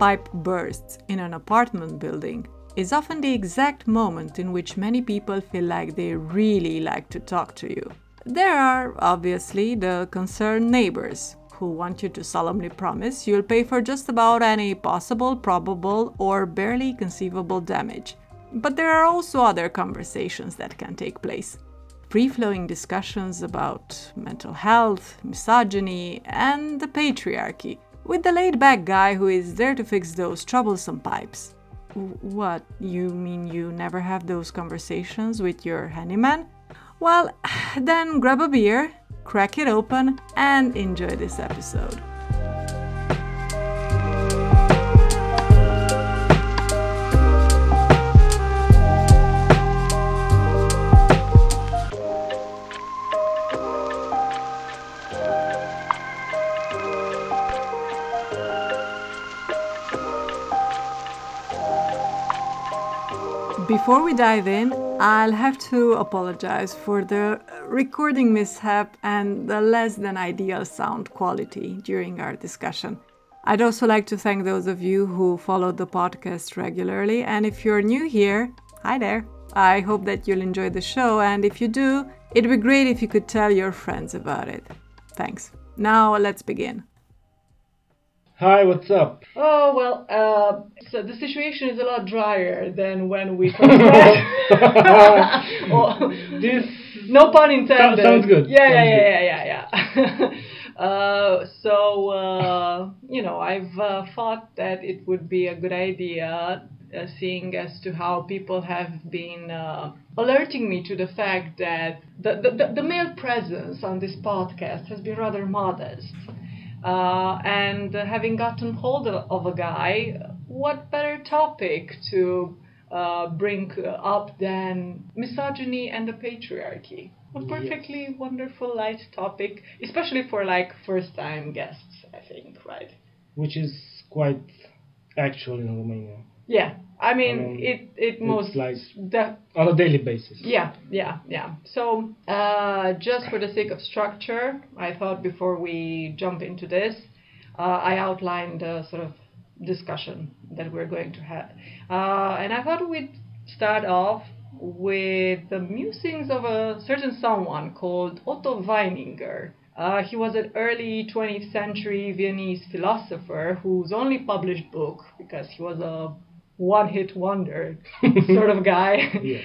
pipe bursts in an apartment building is often the exact moment in which many people feel like they really like to talk to you. There are, obviously, the concerned neighbors who want you to solemnly promise you'll pay for just about any possible, probable, or barely conceivable damage. But there are also other conversations that can take place. Free flowing discussions about mental health, misogyny, and the patriarchy, with the laid back guy who is there to fix those troublesome pipes. What, you mean you never have those conversations with your handyman? Well, then grab a beer, crack it open, and enjoy this episode. Before we dive in, I'll have to apologize for the recording mishap and the less than ideal sound quality during our discussion. I'd also like to thank those of you who follow the podcast regularly, and if you're new here, hi there. I hope that you'll enjoy the show, and if you do, it'd be great if you could tell your friends about it. Thanks. Now let's begin. Hi, what's up? Oh well, uh, so the situation is a lot drier than when we first oh, This no pun intended. sounds good. Yeah, Sounds yeah, yeah, yeah, yeah, yeah. uh, so uh, you know, I've uh, thought that it would be a good idea, uh, seeing as to how people have been uh, alerting me to the fact that the the the male presence on this podcast has been rather modest. Uh, and having gotten hold of, a guy, what better topic to uh, bring up than misogyny and the patriarchy? A Yes. perfectly wonderful light topic, especially for like first time guests, I think, right? which is quite actual in Romania Yeah, I mean, I mean, it it most like- on a daily basis. Yeah, yeah, yeah. So, uh, just for the sake of structure, I thought before we jump into this, uh, I outlined a sort of discussion that we're going to have. Uh, and I thought we'd start off with the musings of a certain someone called Otto Weininger. Uh, he was an early 20th century Viennese philosopher whose only published book, because he was a one hit wonder sort of guy, Yeah.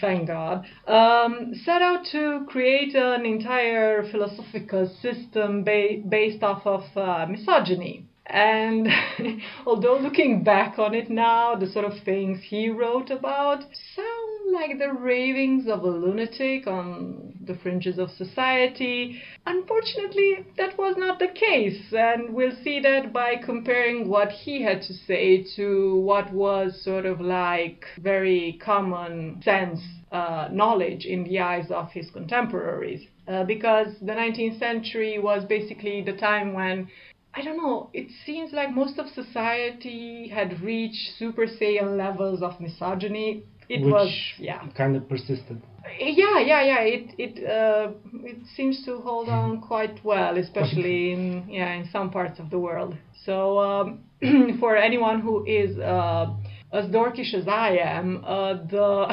thank God, um, set out to create an entire philosophical system ba- based off of uh, misogyny. And although looking back on it now, the sort of things he wrote about sound like the ravings of a lunatic on the fringes of society. Unfortunately, that was not the case, and we'll see that by comparing what he had to say to what was sort of like very common sense uh, knowledge in the eyes of his contemporaries. Uh, because the 19th century was basically the time when I don't know, it seems like most of society had reached super saiyan levels of misogyny. It which was, yeah. kind of persisted. Yeah, yeah, yeah. It it uh, it seems to hold on quite well, especially in yeah in some parts of the world. So um, for anyone who is uh, as dorkish as I am, uh, the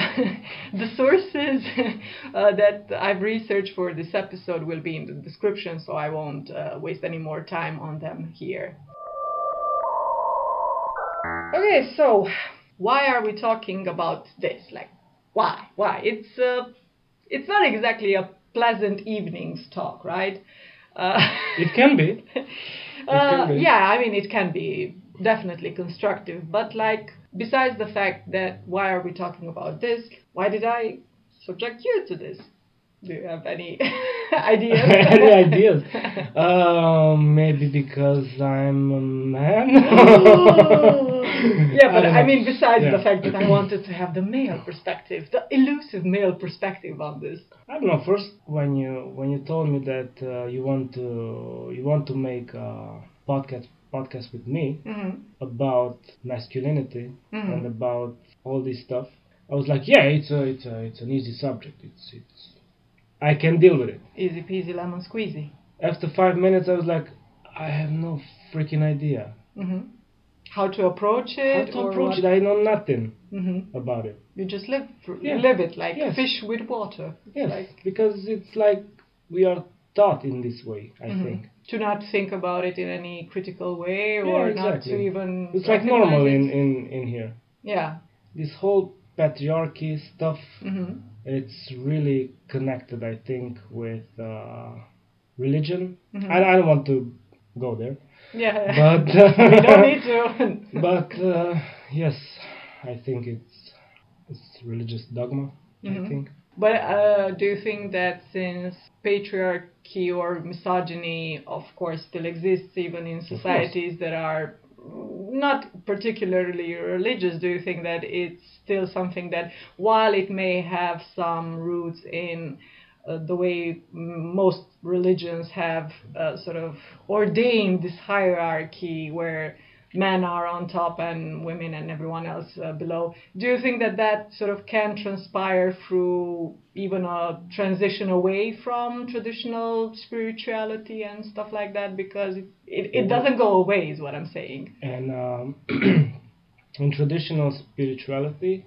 the sources uh, that I've researched for this episode will be in the description, so I won't uh, waste any more time on them here. Okay, so why are we talking about this? Like, why? Why? It's uh, it's not exactly a pleasant evening's talk, right? Uh, It can be. It uh, be. yeah, I mean, it can be definitely constructive, but like, besides the fact that why are we talking about this? Why did I subject you to this? Do you have any ideas? Any ideas? Um, maybe because I'm a man. yeah, but don't I, mean, besides Yeah. the fact that I wanted to have the male perspective, the elusive male perspective on this. I don't know. First, when you when you told me that uh, you want to you want to make a podcast podcast with me hmm about masculinity Mhm. and about all this stuff, I was like, yeah, it's a it's a it's an easy subject. It's it's I can deal with it. Easy peasy lemon squeezy. After five minutes, I was like, I have no freaking idea. hmm how to approach it? How to approach what? it? I know nothing hmm about it. You just live you Yeah. live it like Yes. fish with water. Yes, Like because it's like we are taught in this way. I Mhm. think to not think about it in any critical way Yeah, or not to even it's like normal it. in in in here. yeah. This whole patriarchy stuff. hmm It's really connected, I think, with uh, religion. Mhm. I, I don't want to go there, Yeah. but we don't need to. but uh, yes, I think it's it's religious dogma. Mhm. I think. But uh, do you think that since patriarchy or misogyny, of course, still exists even in societies that are not particularly religious, do you think that it's still something that, while it may have some roots in uh, the way most religions have uh, sort of ordained this hierarchy where men are on top and women and everyone else uh, below. Do you think that that sort of can transpire through even a transition away from traditional spirituality and stuff like that? Because it, it, it doesn't go away, is what I'm saying. And um, in traditional spirituality,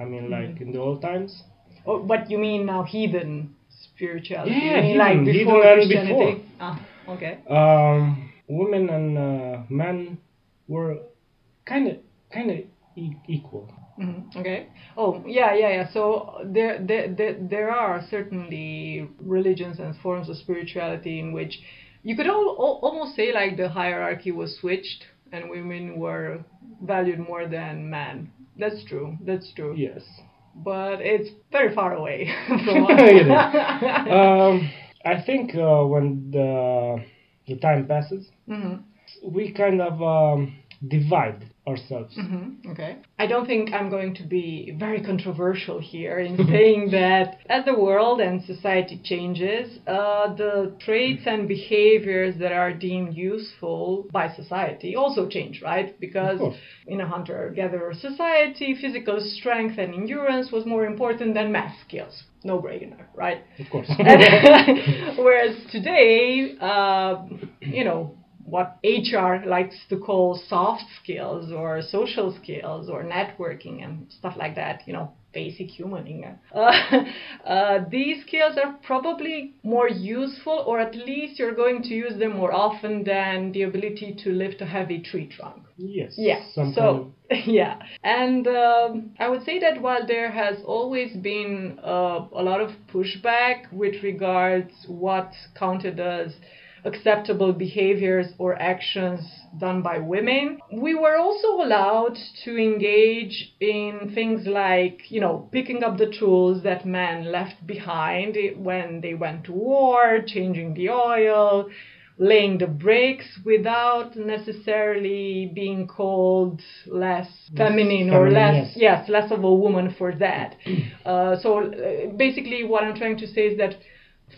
I mean, like Mm-hmm. in the old times, Oh, but you mean now heathen spirituality? Yeah, heathen- like before heathen and before. Ah, okay. um, women and uh, men were kind of kind of e- equal. Mhm, Okay. Oh, yeah, yeah, yeah. So there, there, there, there are certainly religions and forms of spirituality in which you could al- al- almost say like the hierarchy was switched and women were valued more than men. That's true. That's true. Yes. But it's very far away from us. Um, I think uh, when the the time passes, hmm we kind of um, divide ourselves. hmm Okay. I don't think I'm going to be very controversial here in saying that as the world and society changes, uh, the traits and behaviors that are deemed useful by society also change, right? Because in a hunter-gatherer society, physical strength and endurance was more important than math skills. No brainer, right? Of course. Whereas today, uh, you know, what HR likes to call soft skills or social skills or networking and stuff like that, you know, basic humaning. Uh, uh, these skills are probably more useful, or at least you're going to use them more often than the ability to lift a heavy tree trunk. yes. Yeah. Some kind so yeah, and um, I would say that while there has always been uh, a lot of pushback with regards what counted as acceptable behaviors or actions done by women, we were also allowed to engage in things like, you know, picking up the tools that men left behind when they went to war, changing the oil, laying the bricks without necessarily being called less feminine or less yes. yes less of a woman for that uh, so uh, basically what i'm trying to say is that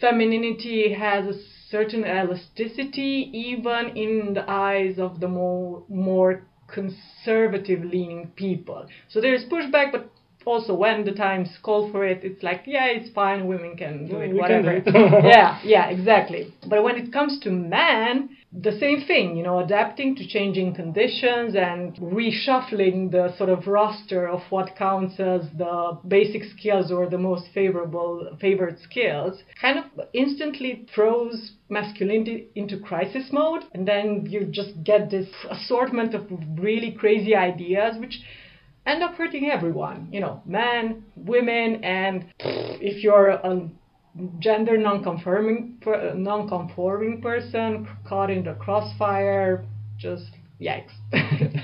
femininity has a certain elasticity even in the eyes of the more more conservative leaning people. So there's pushback but also when the times call for it it's like yeah it's fine women can do it mm, we can whatever. do it. yeah yeah exactly. But when it comes to man the same thing you know adapting to changing conditions and reshuffling the sort of roster of what counts as the basic skills or the most favorable favored skills kind of instantly throws masculinity into crisis mode. And then you just get this assortment of really crazy ideas which end up hurting everyone you know men women and if you're a gender non-conforming non-conforming person caught in the crossfire just yikes.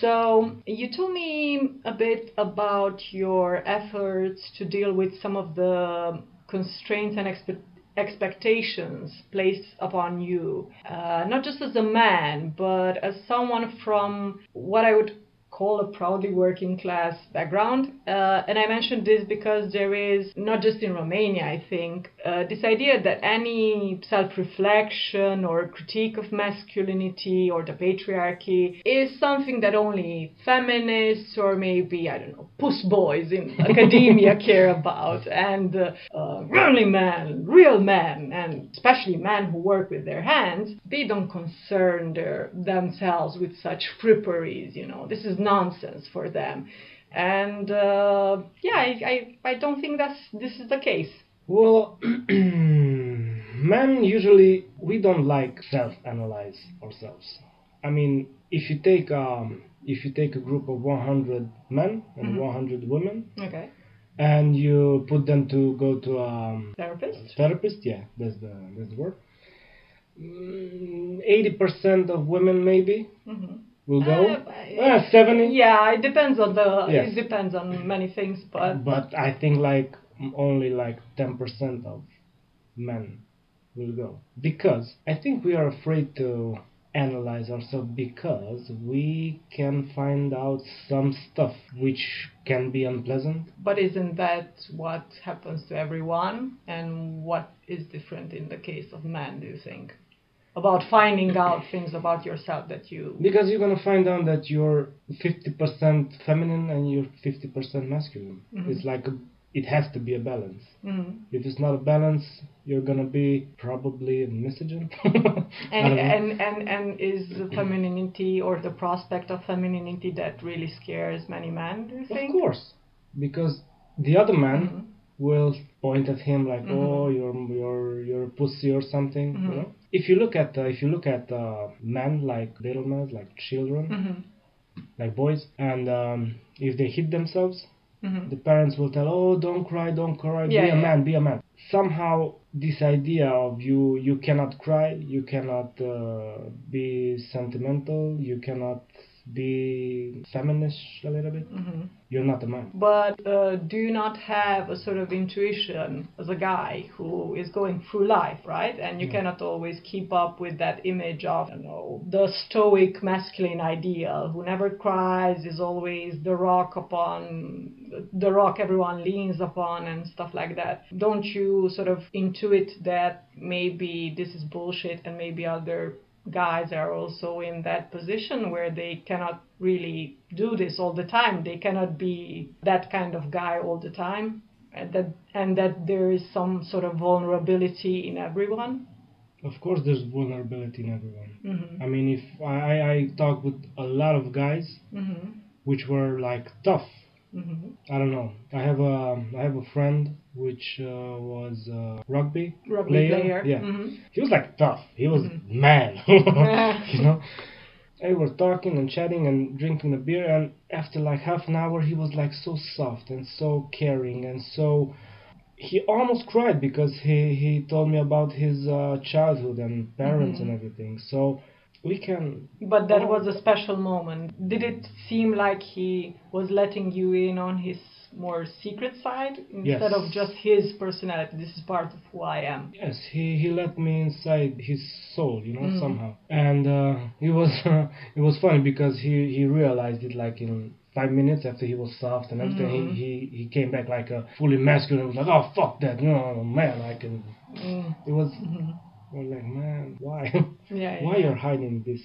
So you told me a bit about your efforts to deal with some of the constraints and expe- expectations placed upon you uh, not just as a man but as someone from what i would call a proudly working class background. Uh, and I mentioned this because there is, not just in Romania, I think, uh, this idea that any self reflection or critique of masculinity or the patriarchy is something that only feminists or maybe, I don't know, puss boys in academia care about. And uh, uh, running men, real men, and especially men who work with their hands, they don't concern their, themselves with such fripperies, you know. This is nonsense for them. And uh, yeah, I, I, I don't think that's this is the case. Well, men usually we don't like self-analyze ourselves. I mean, if you take um, if you take a group of 100 men and Mhm. 100 women, Okay. and you put them to go to a Therapist? therapist, yeah, that's the that's the word. Mm, Eighty percent of women maybe Mm-hmm. Will go. Uh, Ah, Seventy. Yeah, it depends on the. Yes. It depends on many things, but But I think like only like ten percent of men will go because I think we are afraid to analyze ourselves because we can find out some stuff which can be unpleasant. but isn't that what happens to everyone? And what is different in the case of men? Do you think about finding out things about yourself that you? Because you're gonna find out that you're 50% feminine and you're 50% masculine. Mhm. It's like a, it has to be a balance. Mhm. If it's not a balance, you're gonna be probably a misogyn. And, and and and is the femininity or the prospect of femininity that really scares many men? Do you Of course, because the other man Mhm. will point at him like, Mhm. "Oh, you're you're you're a pussy or something." You know. If you look at uh, if you look at uh, men like little men, like children, Mhm. like boys, and um, if they hit themselves, Mhm. the parents will tell, "Oh, don't cry, don't cry, Yeah, be a man, be a man." Somehow, this idea of you you cannot cry, you cannot uh, be sentimental, you cannot be feminist a little bit. Mhm. You're not a man. But uh, do you not have a sort of intuition as a guy who is going through life, right? And you Yeah. cannot always keep up with that image of, you know, the stoic masculine ideal who never cries, is always the rock upon the rock everyone leans upon and stuff like that. Don't you sort of intuit that maybe this is bullshit and maybe other guys are also in that position where they cannot really do this all the time. They cannot be that kind of guy all the time. And that and that there is some sort of vulnerability in everyone. Of course, there's vulnerability in everyone. Mhm. I mean, if I, I, talk with a lot of guys Mhm. which were like tough. Mhm. I don't know. I have a I have a friend which uh, was a rugby Rugby player. player. Yeah, Mhm. he was like tough. He was Mhm. man. you know. And we were talking and chatting and drinking a beer, and after like half an hour, he was like so soft and so caring and so. He almost cried because he he told me about his uh, childhood and parents and everything. So we can But that Oh. was a special moment. Did it seem like he was letting you in on his more secret side instead of just his personality? This is part of who I am. Yes, he, he let me inside his soul, you know, Mm. somehow. And uh, it was it was funny because he, he realized it like in five minutes after he was soft and everything. Mhm. He, he he came back like a fully masculine. Was like, oh fuck that, you know, man. I can. Mm. It was. Mhm. Was like, man, why? Yeah. why yeah. you're hiding this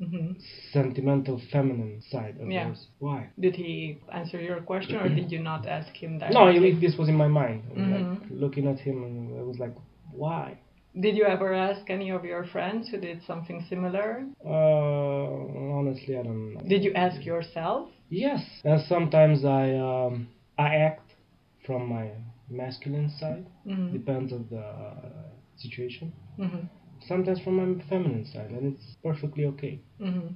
Mhm. sentimental feminine side of Yeah. yours? Why? Did he answer your question, or did you not ask him that? No, it, this was in my mind. Was, Like looking at him, and I was like, why? Did you ever ask any of your friends who did something similar? Uh, honestly, I don't know. Did you ask yourself? Yes, and sometimes I um, I act from my masculine side. Mhm. Depends on the uh, situation. Mhm. Sometimes from my feminine side, and it's perfectly okay. Mhm.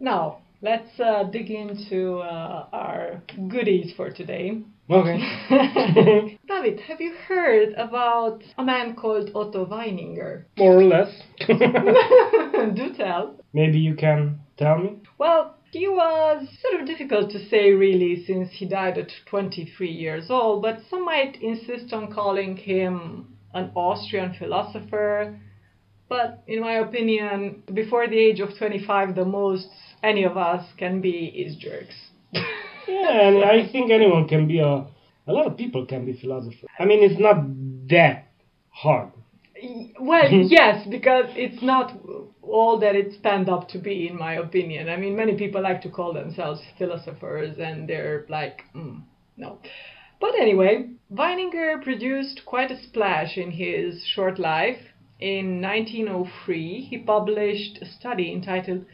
Now let's uh, dig into uh, our goodies for today. Okay. David, have you heard about a man called Otto Weininger? More or less. Do tell. Maybe you can tell me. Well, he was sort of difficult to say really since he died at 23 years old, but some might insist on calling him an Austrian philosopher, But in my opinion, before the age of 25, the most any of us can be is jerks. yeah, and I think anyone can be a. A lot of people can be philosophers. I mean, it's not that hard. Well, yes, because it's not all that it's panned up to be, in my opinion. I mean, many people like to call themselves philosophers, and they're like, mm, no. But anyway, Weininger produced quite a splash in his short life. In 1903, he published a study entitled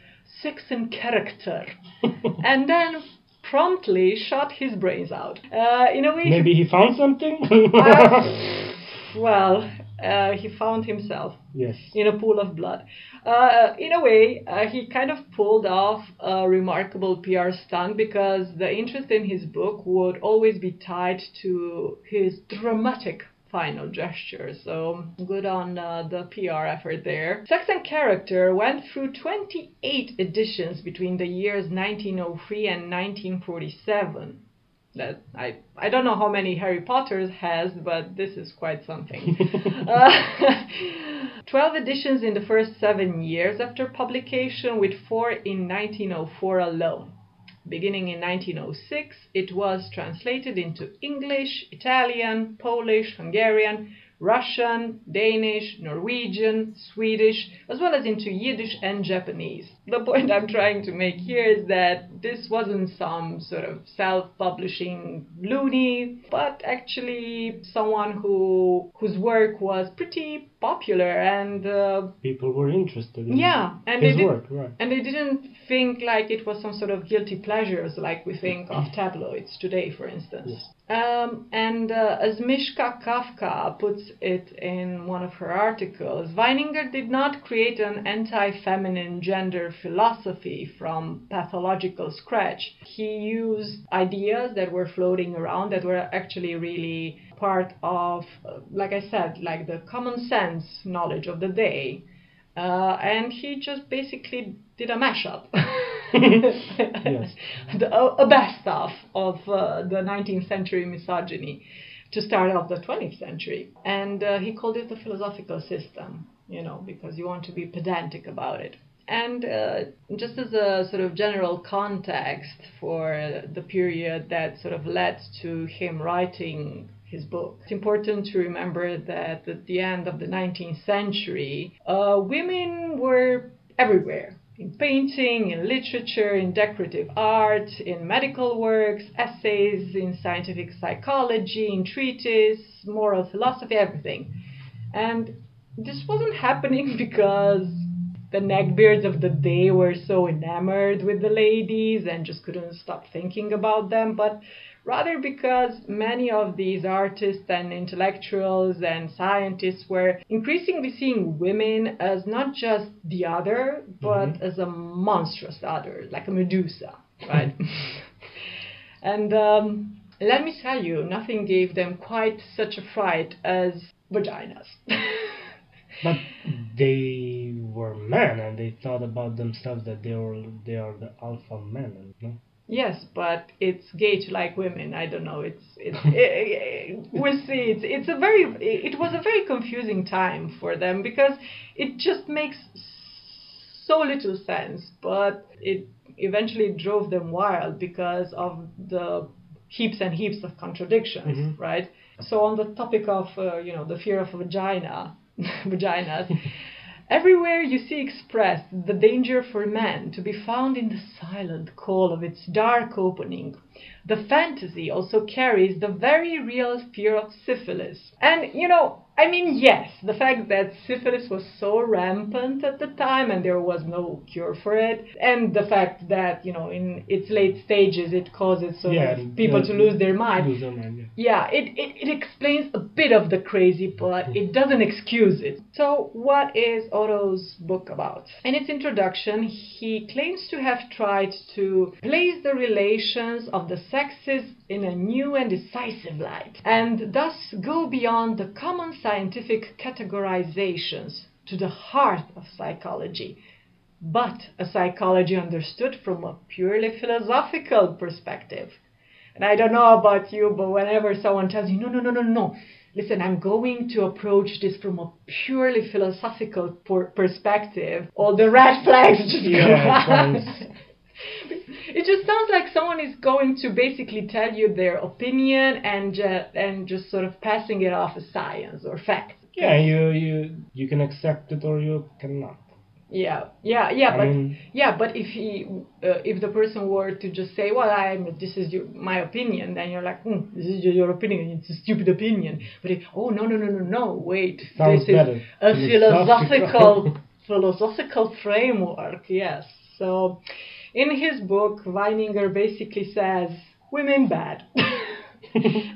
Sex and Character, and then promptly shot his brains out. Uh, in a way, maybe he found something. uh, well, uh, he found himself yes. in a pool of blood. Uh, in a way, uh, he kind of pulled off a remarkable PR stunt because the interest in his book would always be tied to his dramatic final gesture. So good on uh, the PR effort there. Sex and Character went through 28 editions between the years 1903 and 1947 that I I don't know how many Harry Potters has, but this is quite something. uh, Twelve editions in the first seven years after publication, with four in 1904 alone. Beginning in 1906, it was translated into English, Italian, Polish, Hungarian, Russian, Danish, Norwegian, Swedish, as well as into Yiddish and Japanese. The point I'm trying to make here is that this wasn't some sort of self publishing loony, but actually someone who whose work was pretty popular and uh, people were interested in yeah, and his they work, right? And they didn't think like it was some sort of guilty pleasures like we think of tabloids today, for instance. Yes. Um, and uh, as Misha Kavka puts it in one of her articles, Weininger did not create an anti feminine philosophy from pathological scratch. He used ideas that were floating around that were actually really part of, like I said, like the common sense knowledge of the day. Uh, and he just basically did a mashup. yes. the, a, a best of of uh, the 19th century misogyny to start off the 20th century. And uh, he called it the philosophical system, you know, because you want to be pedantic about it. And uh, just as a sort of general context for the period that sort of led to him writing his book. It's important to remember that at the end of the 19th century, uh, women were everywhere in painting, in literature, in decorative art, in medical works, essays, in scientific psychology, in treatises, moral philosophy, everything. And this wasn't happening because the neckbeards of the day were so enamored with the ladies and just couldn't stop thinking about them, but rather because many of these artists and intellectuals and scientists were increasingly seeing women as not just the other, but mm-hmm. as a monstrous other, like a Medusa, right? and um, let me tell you, nothing gave them quite such a fright as vaginas. but they were men, and they thought about themselves that they were they are the alpha men, no? Yes, but it's gay to like women. I don't know. It's it's it, we'll see. It's it's a very it was a very confusing time for them because it just makes so little sense, but it eventually drove them wild because of the heaps and heaps of contradictions, mm-hmm. right? So on the topic of uh, you know the fear of vagina, vaginas. Everywhere you see expressed the danger for man to be found in the silent call of its dark opening. The fantasy also carries the very real fear of syphilis. And, you know, I mean, yes, the fact that syphilis was so rampant at the time and there was no cure for it, and the fact that, you know, in its late stages it causes so yeah, people yeah, to lose their mind. Lose their mind yeah, yeah it, it, it explains a bit of the crazy, but it doesn't excuse it. So, what is Otto's book about? In its introduction, he claims to have tried to place the relations of the sexes in a new and decisive light, and thus go beyond the common scientific categorizations to the heart of psychology, but a psychology understood from a purely philosophical perspective. And I don't know about you, but whenever someone tells you, no, no, no, no, no, listen, I'm going to approach this from a purely philosophical por- perspective, all the red flags just Yeah, go it just sounds like someone is going to basically tell you their opinion and ju- and just sort of passing it off as science or fact. Yeah, you you you can accept it or you cannot. Yeah, yeah, yeah, I but mean- yeah, but if he, uh, if the person were to just say, "Well, I'm this is your, my opinion," then you're like, hmm, "This is your opinion. It's a stupid opinion." But if, oh no no no no no, wait, this is better. a Philosophical. philosophical philosophical framework. Yes. So, in his book, Weininger basically says women bad.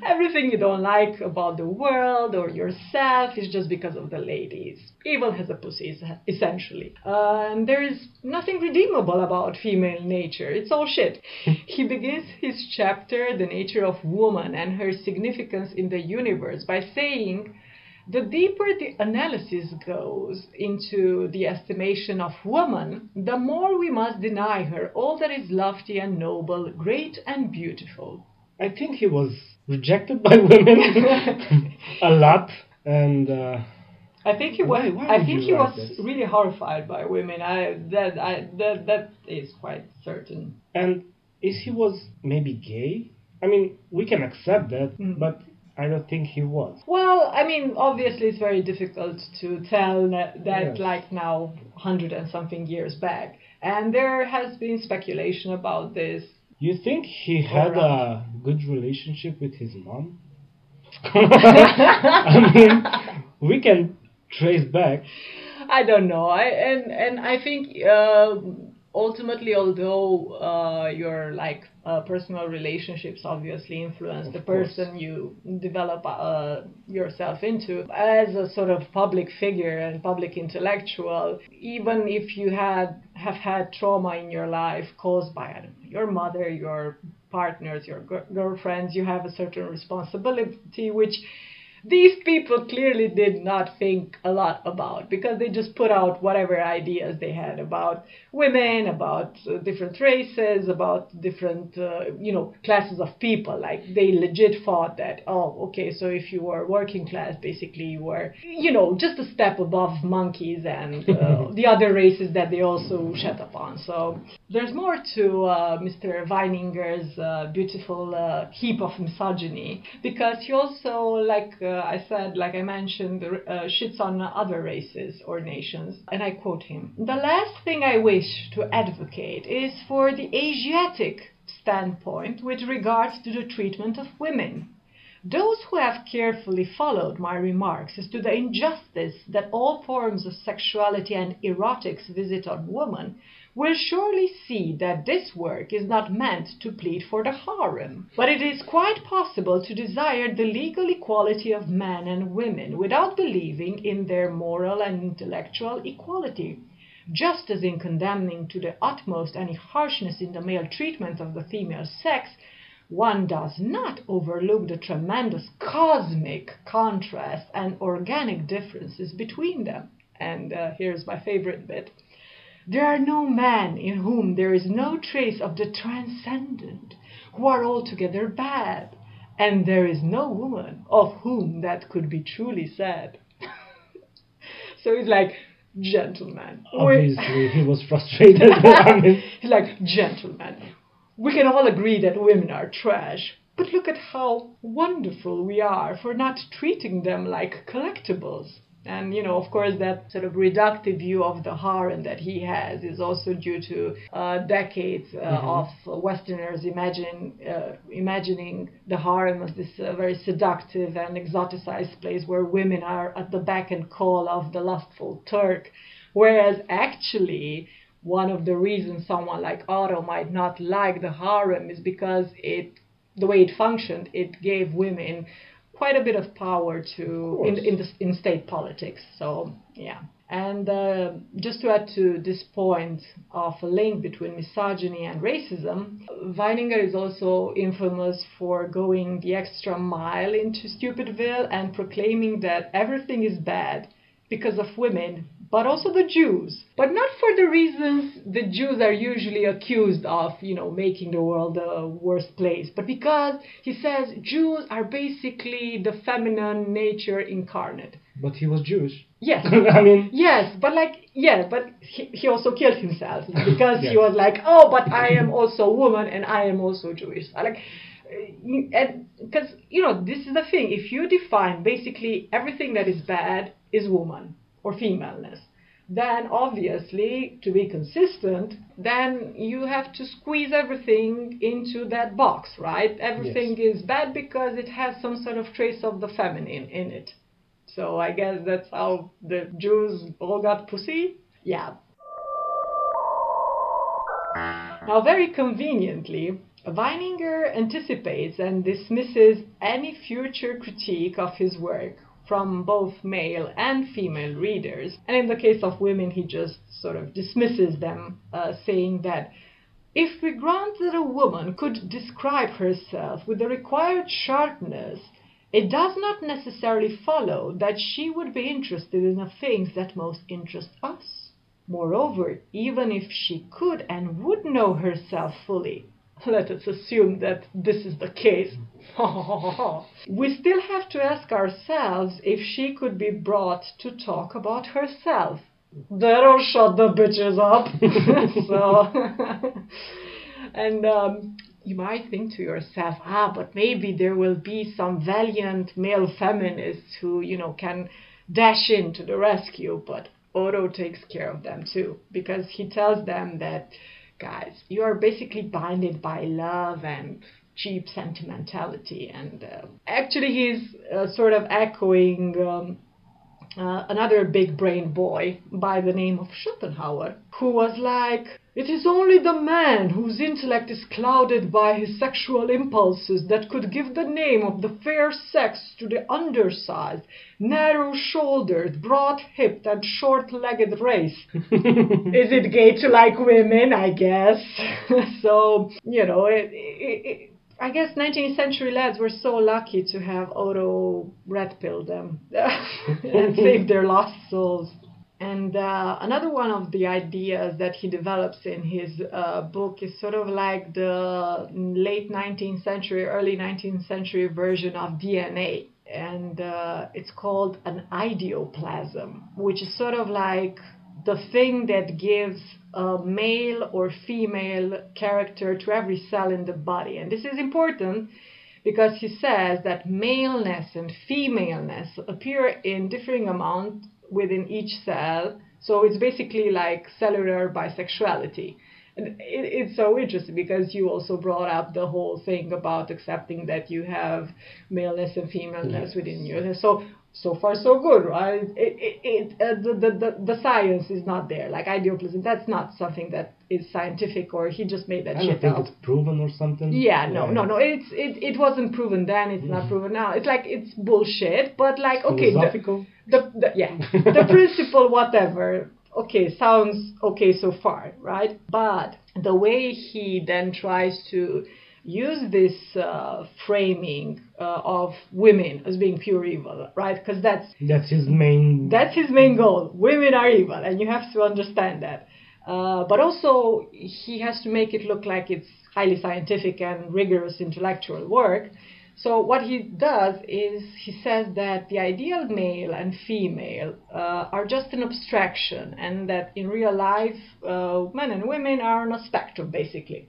Everything you don't like about the world or yourself is just because of the ladies. Evil has a pussy, essentially. Uh, and there is nothing redeemable about female nature. It's all shit. he begins his chapter, The Nature of Woman and Her Significance in the Universe, by saying the deeper the analysis goes into the estimation of woman, the more we must deny her all that is lofty and noble, great and beautiful. I think he was rejected by women a lot, and uh, I think he was. Why- why I think he was this? really horrified by women. I that I that that is quite certain. and is he was maybe gay? I mean, we can accept that, Mm. but I don't think he was. Well, I mean, obviously, it's very difficult to tell that, that Yes. like now, hundred and something years back, and there has been speculation about this. You think he had a good relationship with his mom? I mean, we can trace back. I don't know. I and and I think uh, ultimately, although uh, your like uh, personal relationships obviously influence Of the course. person you develop uh, yourself into as a sort of public figure and public intellectual, even if you had have had trauma in your life caused by I don't know, your mother, your partners, your gir- girlfriends, you have a certain responsibility which these people clearly did not think a lot about because they just put out whatever ideas they had about women, about uh, different races, about different, uh, you know, classes of people. Like they legit thought that, oh, okay, so if you were working class, basically you were, you know, just a step above monkeys and uh, the other races that they also shat upon. So there's more to uh, Mr. Weininger's uh, beautiful uh, heap of misogyny because he also, like uh, I said, like I mentioned, uh, shits on other races or nations. And I quote him The last thing I wish to advocate is for the Asiatic standpoint with regard to the treatment of women. Those who have carefully followed my remarks as to the injustice that all forms of sexuality and erotics visit on woman will surely see that this work is not meant to plead for the harem, but it is quite possible to desire the legal equality of men and women without believing in their moral and intellectual equality. Just as in condemning to the utmost any harshness in the male treatment of the female sex, one does not overlook the tremendous cosmic contrast and organic differences between them. And uh, here's my favorite bit. There are no men in whom there is no trace of the transcendent, who are altogether bad, and there is no woman of whom that could be truly said. so it's like, gentlemen, Obviously, he was frustrated. He's like, gentlemen, we can all agree that women are trash, but look at how wonderful we are for not treating them like collectibles. And, you know, of course, that sort of reductive view of the harem that he has is also due to uh, decades uh, of Westerners imagine, uh, imagining the harem as this uh, very seductive and exoticized place where women are at the beck and call of the lustful Turk. Whereas actually, one of the reasons someone like Otto might not like the harem is because it, the way it functioned, it gave women quite a bit of power to in in, the, in state politics. So yeah. And uh, just to add to this point of a link between misogyny and racism, Weininger is also infamous for going the extra mile into Stupidville and proclaiming that everything is bad because of women but also the Jews. But not for the reasons the Jews are usually accused of, you know, making the world a worse place, but because he says Jews are basically the feminine nature incarnate. But he was Jewish. Yes. I mean, Yes, but like, yeah, but he, he also killed himself because Yeah. he was like, oh, but I am also a woman and I am also Jewish. I like, uh, because you know this is the thing. If you define basically everything that is bad is woman or femaleness, then obviously to be consistent, then you have to squeeze everything into that box, right? Everything is bad because it has some sort of trace of the feminine in it. So I guess that's how the Jews all got pussy. Yeah. Now, very conveniently, Weininger anticipates and dismisses any future critique of his work from both male and female readers. And in the case of women, he just sort of dismisses them, uh, saying that if we grant that a woman could describe herself with the required sharpness, it does not necessarily follow that she would be interested in the things that most interest us. Moreover, even if she could and would know herself fully, let us assume that this is the case. we still have to ask ourselves if she could be brought to talk about herself. That'll shut the bitches up. so, and um, you might think to yourself, ah, but maybe there will be some valiant male feminists who, you know, can dash in to the rescue. But Otto takes care of them too, because he tells them that, guys, you are basically binded by love and cheap sentimentality. And uh, actually, he's uh, sort of echoing. Um, uh, another big brain boy by the name of Schopenhauer, who was like, It is only the man whose intellect is clouded by his sexual impulses that could give the name of the fair sex to the undersized, narrow shouldered, broad hipped, and short legged race. is it gay to like women? I guess. so, you know, it, it, it I guess 19th century lads were so lucky to have Otto red them and saved their lost souls. And uh, another one of the ideas that he develops in his uh, book is sort of like the late 19th century, early 19th century version of DNA. And uh, it's called an idioplasm, which is sort of like the thing that gives a male or female character to every cell in the body. And this is important because he says that maleness and femaleness appear in differing amounts within each cell. So it's basically like cellular bisexuality. And it, it's so interesting because you also brought up the whole thing about accepting that you have maleness and femaleness Yes. within you. So so far so good, right? It, it, it uh, the, the, the, the science is not there. Like idioplasm, that's not something that is scientific or he just made that I don't shit think up. it's proven or something. Yeah, no, no, no. It's it, it wasn't proven then. It's not proven now. It's like it's bullshit. But like, okay, the, the, the yeah, the principle, whatever. Okay, sounds okay so far, right? But the way he then tries to use this uh, framing uh, of women as being pure evil, right? Because that's That's his main. that's his main goal. Women are evil, and you have to understand that. Uh, but also, he has to make it look like it's highly scientific and rigorous intellectual work. So, what he does is he says that the ideal male and female uh, are just an abstraction, and that in real life, uh, men and women are on a spectrum, basically.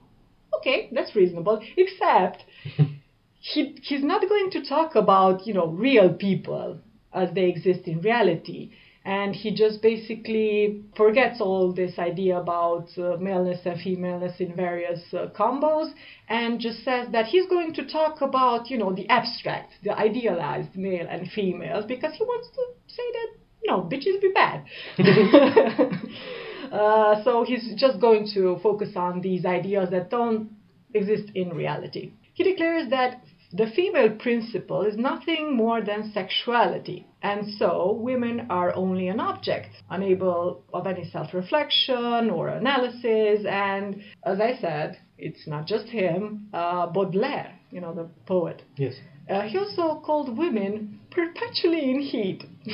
Okay, that's reasonable, except he, he's not going to talk about, you know, real people as they exist in reality. And he just basically forgets all this idea about uh, maleness and femaleness in various uh, combos and just says that he's going to talk about, you know, the abstract, the idealized male and females because he wants to say that, you know, bitches be bad. uh, so he's just going to focus on these ideas that don't exist in reality. He declares that the female principle is nothing more than sexuality, and so women are only an object, unable of any self reflection or analysis. And as I said, it's not just him, uh, Baudelaire, you know, the poet. Yes. Uh, he also called women perpetually in heat.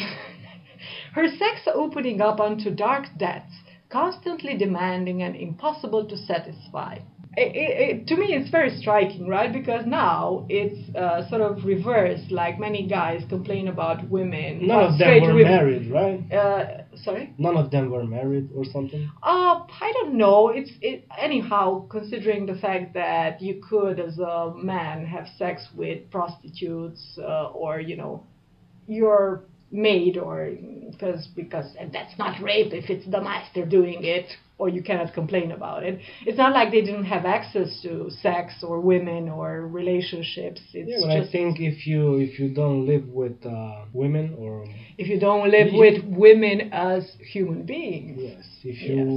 her sex opening up onto dark depths, constantly demanding and impossible to satisfy. It, it, it, to me, it's very striking, right? Because now it's uh, sort of reversed. Like many guys complain about women. None of them were women. married, right? Uh, sorry. None of them were married or something. Uh, I don't know. It's it anyhow. Considering the fact that you could, as a man, have sex with prostitutes, uh, or you know, your maid, or because because that's not rape if it's the master doing it or you cannot complain about it. It's not like they didn't have access to sex or women or relationships. It's yeah, but I think if you if you don't live with uh, women or if you don't live if, with women as human beings. Yes, if you yes.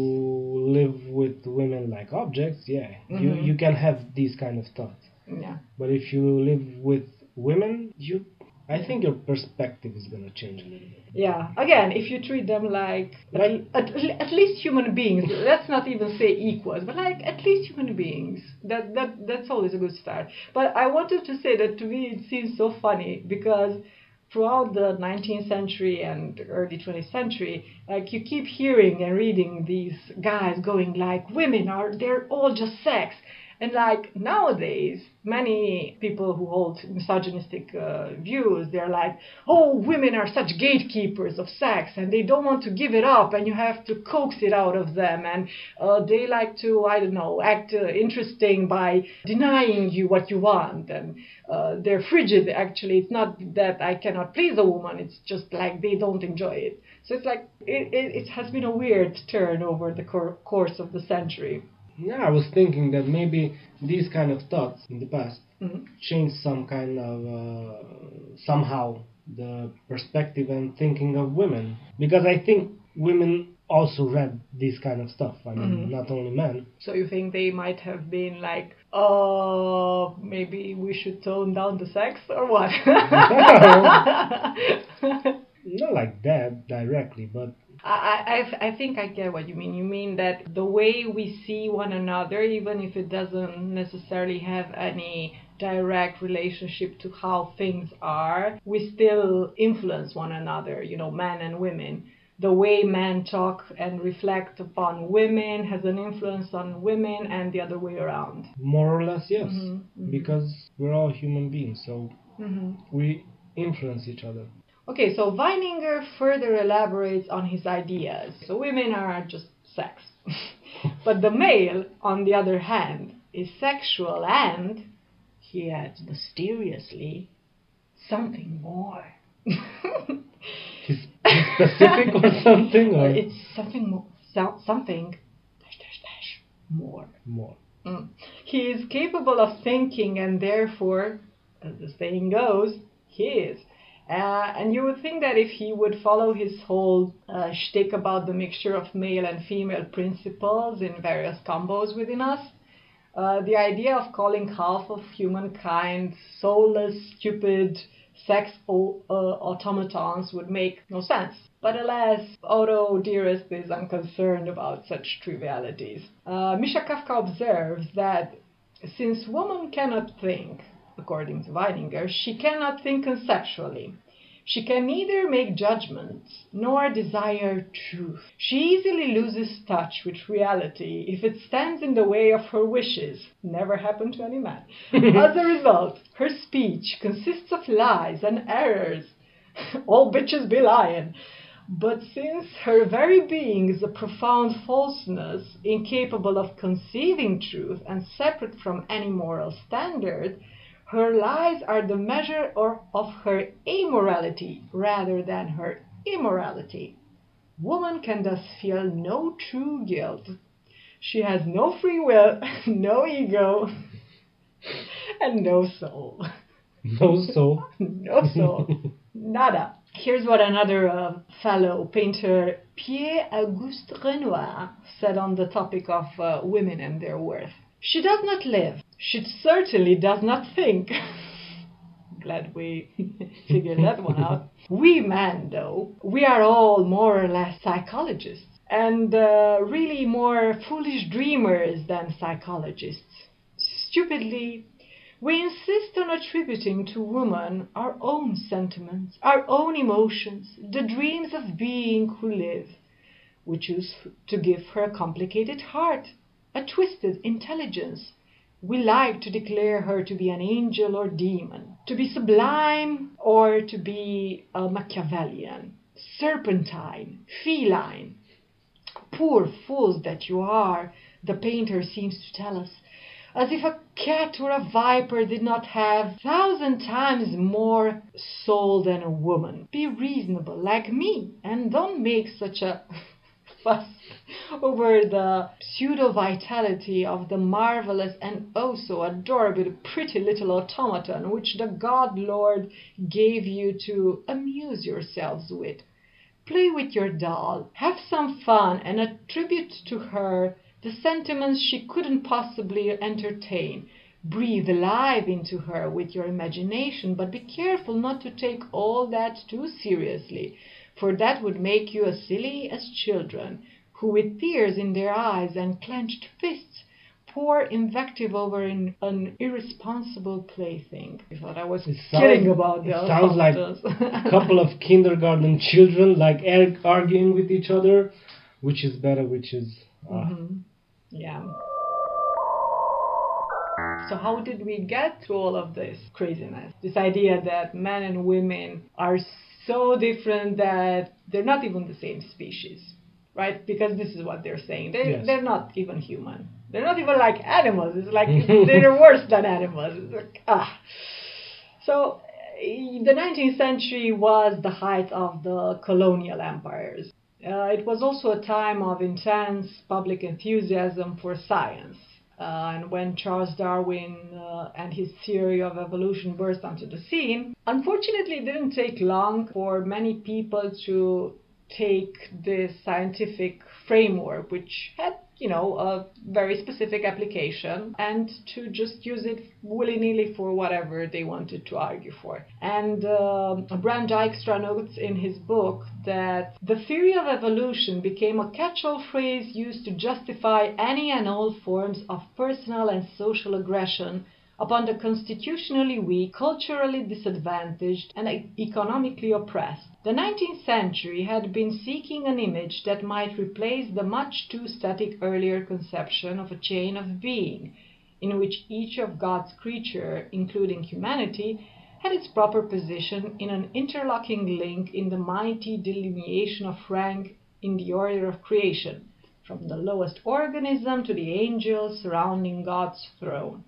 live with women like objects, yeah, mm-hmm. you you can have these kind of thoughts. Yeah. But if you live with women, you I think your perspective is going to change a little bit. Yeah. Again, if you treat them like at, at, at, least human beings, let's not even say equals, but like at least human beings. That that that's always a good start. But I wanted to say that to me it seems so funny because throughout the 19th century and early 20th century, like you keep hearing and reading these guys going like women are they're all just sex and like nowadays, many people who hold misogynistic uh, views, they're like, oh, women are such gatekeepers of sex and they don't want to give it up and you have to coax it out of them. And uh, they like to, I don't know, act uh, interesting by denying you what you want. And uh, they're frigid, actually. It's not that I cannot please a woman, it's just like they don't enjoy it. So it's like, it, it, it has been a weird turn over the cor- course of the century yeah, I was thinking that maybe these kind of thoughts in the past mm-hmm. changed some kind of uh, somehow the perspective and thinking of women because I think women also read this kind of stuff. I mean, mm-hmm. not only men. So you think they might have been like, oh, maybe we should tone down the sex or what? not like that directly, but I, I, I think I get what you mean. You mean that the way we see one another, even if it doesn't necessarily have any direct relationship to how things are, we still influence one another, you know, men and women. The way men talk and reflect upon women has an influence on women and the other way around. More or less, yes. Mm-hmm, mm-hmm. Because we're all human beings, so mm-hmm. we influence each other. Okay, so Weininger further elaborates on his ideas. So women are just sex. but the male, on the other hand, is sexual and, he adds mysteriously, something more. He's specific or something? Or? It's something more. So, something dash, dash, dash, more. More. Mm. He is capable of thinking and therefore, as the saying goes, he is uh, and you would think that if he would follow his whole uh, shtick about the mixture of male and female principles in various combos within us, uh, the idea of calling half of humankind soulless, stupid, sex o- uh, automatons would make no sense. But alas, Otto Dearest is unconcerned about such trivialities. Uh, Misha Kavka observes that since woman cannot think, according to Weininger, she cannot think conceptually. She can neither make judgments nor desire truth. She easily loses touch with reality if it stands in the way of her wishes. Never happened to any man. As a result, her speech consists of lies and errors. All bitches be lying. But since her very being is a profound falseness, incapable of conceiving truth and separate from any moral standard, her lies are the measure or, of her amorality rather than her immorality. Woman can thus feel no true guilt. She has no free will, no ego, and no soul. No soul? no soul. Nada. Here's what another uh, fellow painter, Pierre Auguste Renoir, said on the topic of uh, women and their worth. She does not live. She certainly does not think. Glad we figured that one out. We men, though, we are all more or less psychologists, and uh, really more foolish dreamers than psychologists. Stupidly, We insist on attributing to woman our own sentiments, our own emotions, the dreams of being who live. We choose to give her a complicated heart, a twisted intelligence. We like to declare her to be an angel or demon, to be sublime or to be a Machiavellian, serpentine, feline. Poor fools that you are, the painter seems to tell us as if a cat or a viper did not have thousand times more soul than a woman. Be reasonable, like me, and don't make such a fuss over the pseudo vitality of the marvelous and oh so adorable pretty little automaton which the God Lord gave you to amuse yourselves with. Play with your doll, have some fun, and attribute to her the sentiments she couldn't possibly entertain. Breathe life into her with your imagination, but be careful not to take all that too seriously, for that would make you as silly as children, who with tears in their eyes and clenched fists pour invective over an, an irresponsible plaything. I thought I was It kidding sounds- about the it sounds like a couple of kindergarten children like ar- arguing with each other, which is better, which is. Uh, Mhm. Yeah. So how did we get to all of this craziness? This idea that men and women are so different that they're not even the same species, right? Because this is what they're saying. They Yes. they're not even human. They're not even like animals. It's like they're worse than animals. It's like ah. So eh, the 19th century was the height of the colonial empires. Uh, it was also a time of intense public enthusiasm for science. Uh, and when Charles Darwin uh, and his theory of evolution burst onto the scene, unfortunately, it didn't take long for many people to take this scientific framework, which had, you know, a very specific application, and to just use it willy nilly for whatever they wanted to argue for. And um Bram Dijkstra notes in his book that the theory of evolution became a catch all phrase used to justify any and all forms of personal and social aggression upon the constitutionally weak, culturally disadvantaged, and economically oppressed. The 19th century had been seeking an image that might replace the much too static earlier conception of a chain of being, in which each of God's creature, including humanity, had its proper position in an interlocking link in the mighty delineation of rank in the order of creation, from the lowest organism to the angels surrounding God's throne.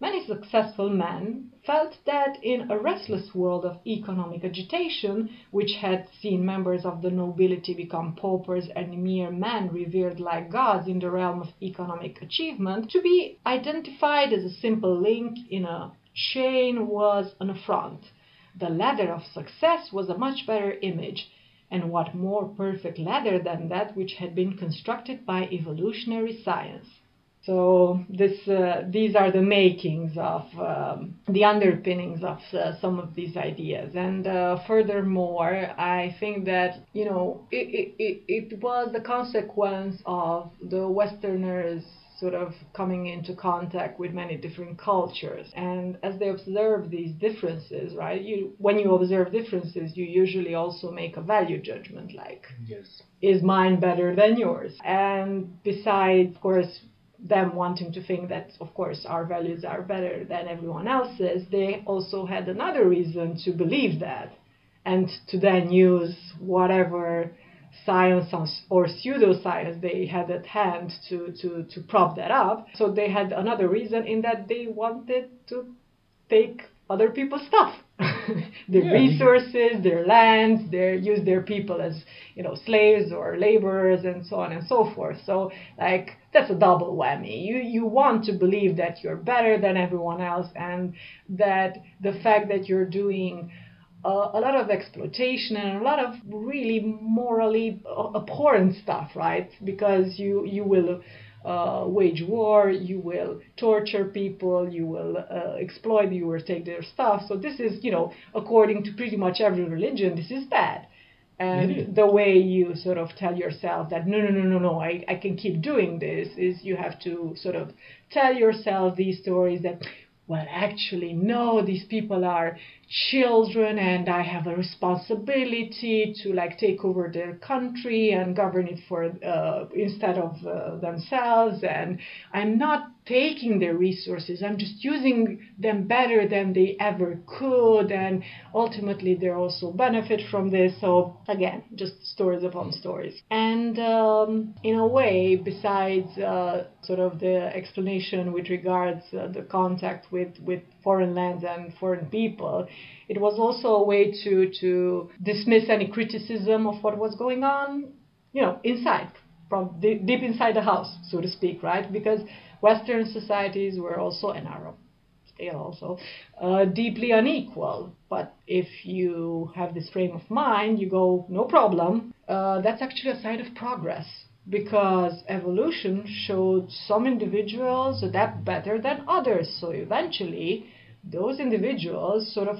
Many successful men felt that in a restless world of economic agitation, which had seen members of the nobility become paupers and mere men revered like gods in the realm of economic achievement, to be identified as a simple link in a chain was an affront. The ladder of success was a much better image, and what more perfect ladder than that which had been constructed by evolutionary science? So this, uh, these are the makings of um, the underpinnings of uh, some of these ideas. And uh, furthermore, I think that you know it, it, it, was the consequence of the Westerners sort of coming into contact with many different cultures and as they observe these differences right you when you observe differences you usually also make a value judgment like yes. is mine better than yours and besides of course them wanting to think that of course our values are better than everyone else's they also had another reason to believe that and to then use whatever science or pseudoscience they had at hand to, to, to prop that up. So they had another reason in that they wanted to take other people's stuff. their Yeah. resources, their lands, their use their people as, you know, slaves or laborers and so on and so forth. So like that's a double whammy. You you want to believe that you're better than everyone else and that the fact that you're doing uh, a lot of exploitation and a lot of really morally abhorrent stuff, right? Because you you will uh, wage war, you will torture people, you will uh, exploit, you will take their stuff. So this is, you know, according to pretty much every religion, this is bad. And the way you sort of tell yourself that no, no, no, no, no, I, I can keep doing this is you have to sort of tell yourself these stories that well, actually, no, these people are children and I have a responsibility to like take over their country and govern it for uh, instead of uh, themselves. And I'm not taking their resources. I'm just using them better than they ever could. And ultimately they also benefit from this. So again just stories upon stories. And um, in a way besides uh, sort of the explanation with regards uh, the contact with with foreign lands and foreign people it was also a way to to dismiss any criticism of what was going on, you know, inside from deep, deep inside the house, so to speak, right? Because Western societies were also, and Arab still also, uh, deeply unequal. But if you have this frame of mind, you go, no problem. Uh, that's actually a sign of progress because evolution showed some individuals adapt better than others. So eventually, those individuals sort of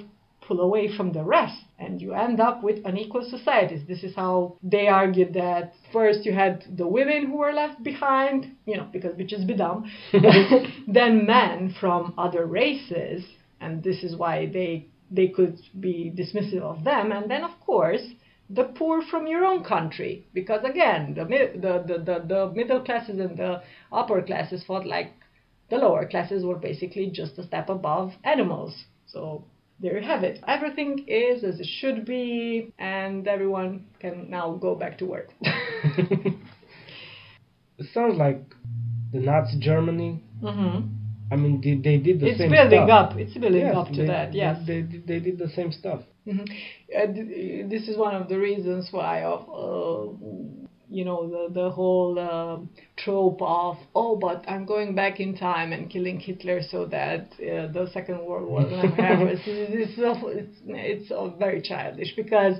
pull away from the rest and you end up with unequal societies. This is how they argued that first you had the women who were left behind, you know, because bitches be dumb, then men from other races, and this is why they they could be dismissive of them, and then of course the poor from your own country, because again the the the, the, the middle classes and the upper classes fought like the lower classes were basically just a step above animals. So there you have it. Everything is as it should be, and everyone can now go back to work. it sounds like the Nazi Germany. Mm-hmm. I mean, they, they did the it's same It's building stuff. up. It's building Yes, up to they, that. Yes. They, they, they did the same stuff. Mhm. Uh, th- this is one of the reasons why, uh, you know, the the whole uh, trope of oh, but I'm going back in time and killing Hitler so that uh, the Second World War never happen. It's, it's, it's, it's uh, very childish because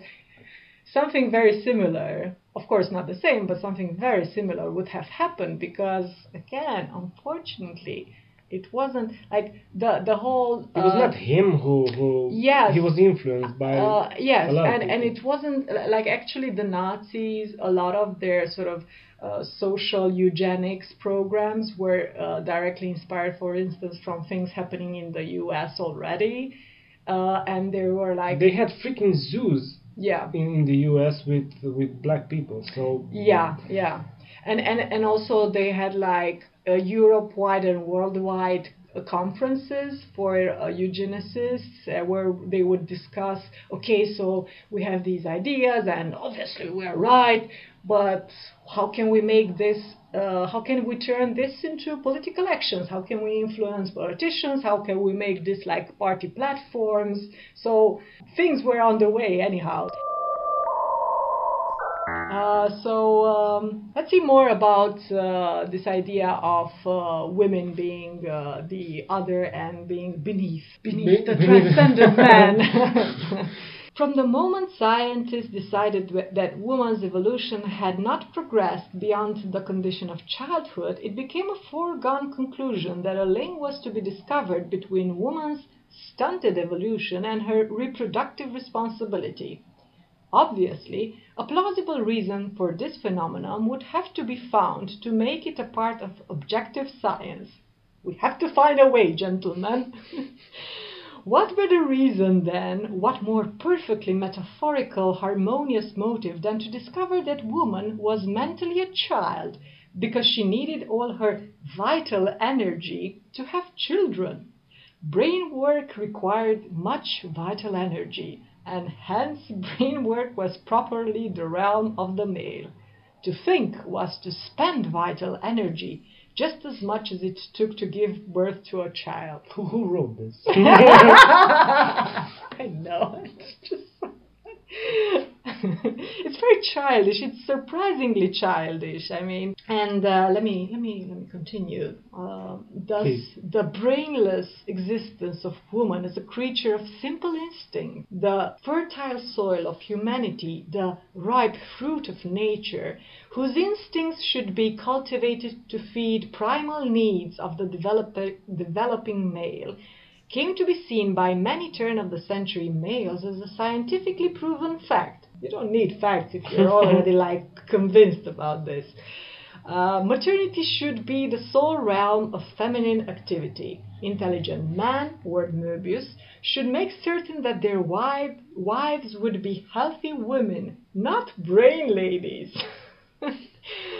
something very similar, of course not the same, but something very similar would have happened because again, unfortunately. It wasn't like the the whole. It was uh, not him who who Yes. he was influenced by. uh, yes, a lot of and and it wasn't uh, like actually the Nazis. A lot of their sort of uh, social eugenics programs were uh, directly inspired, for instance, from things happening in the U.S. already, uh, and they were like, they had freaking zoos yeah, in, the U.S. with with black people. So yeah, yeah, and and and also they had like uh, Europe-wide and worldwide uh, conferences for uh, eugenicists uh, where they would discuss okay so we have these ideas and obviously we're right but how can we make this uh, how can we turn this into political actions? How can we influence politicians? How can we make this like party platforms? So things were on the way anyhow uh, so um, let's see more about uh, this idea of uh, women being uh, the other and being beneath, beneath the transcendent man. From the moment scientists decided that woman's evolution had not progressed beyond the condition of childhood, it became a foregone conclusion that a link was to be discovered between woman's stunted evolution and her reproductive responsibility. Obviously, a plausible reason for this phenomenon would have to be found to make it a part of objective science. We have to find a way, gentlemen. what better reason then, what more perfectly metaphorical, harmonious motive than to discover that woman was mentally a child because she needed all her vital energy to have children? Brain work required much vital energy, and hence brain work was properly the realm of the male. To think was to spend vital energy, just as much as it took to give birth to a child. who, wrote this? I know. It's just. it's very childish. It's surprisingly childish. I mean, and uh, let me let me let me continue. Uh, thus, Please. the brainless existence of woman as a creature of simple instinct, the fertile soil of humanity, the ripe fruit of nature, whose instincts should be cultivated to feed primal needs of the develop- developing male came to be seen by many turn of the century males as a scientifically proven fact. You don't need facts if you're already like convinced about this. Uh, maternity should be the sole realm of feminine activity. intelligent men, word Möbius, should make certain that their wife, wives would be healthy women, not brain ladies.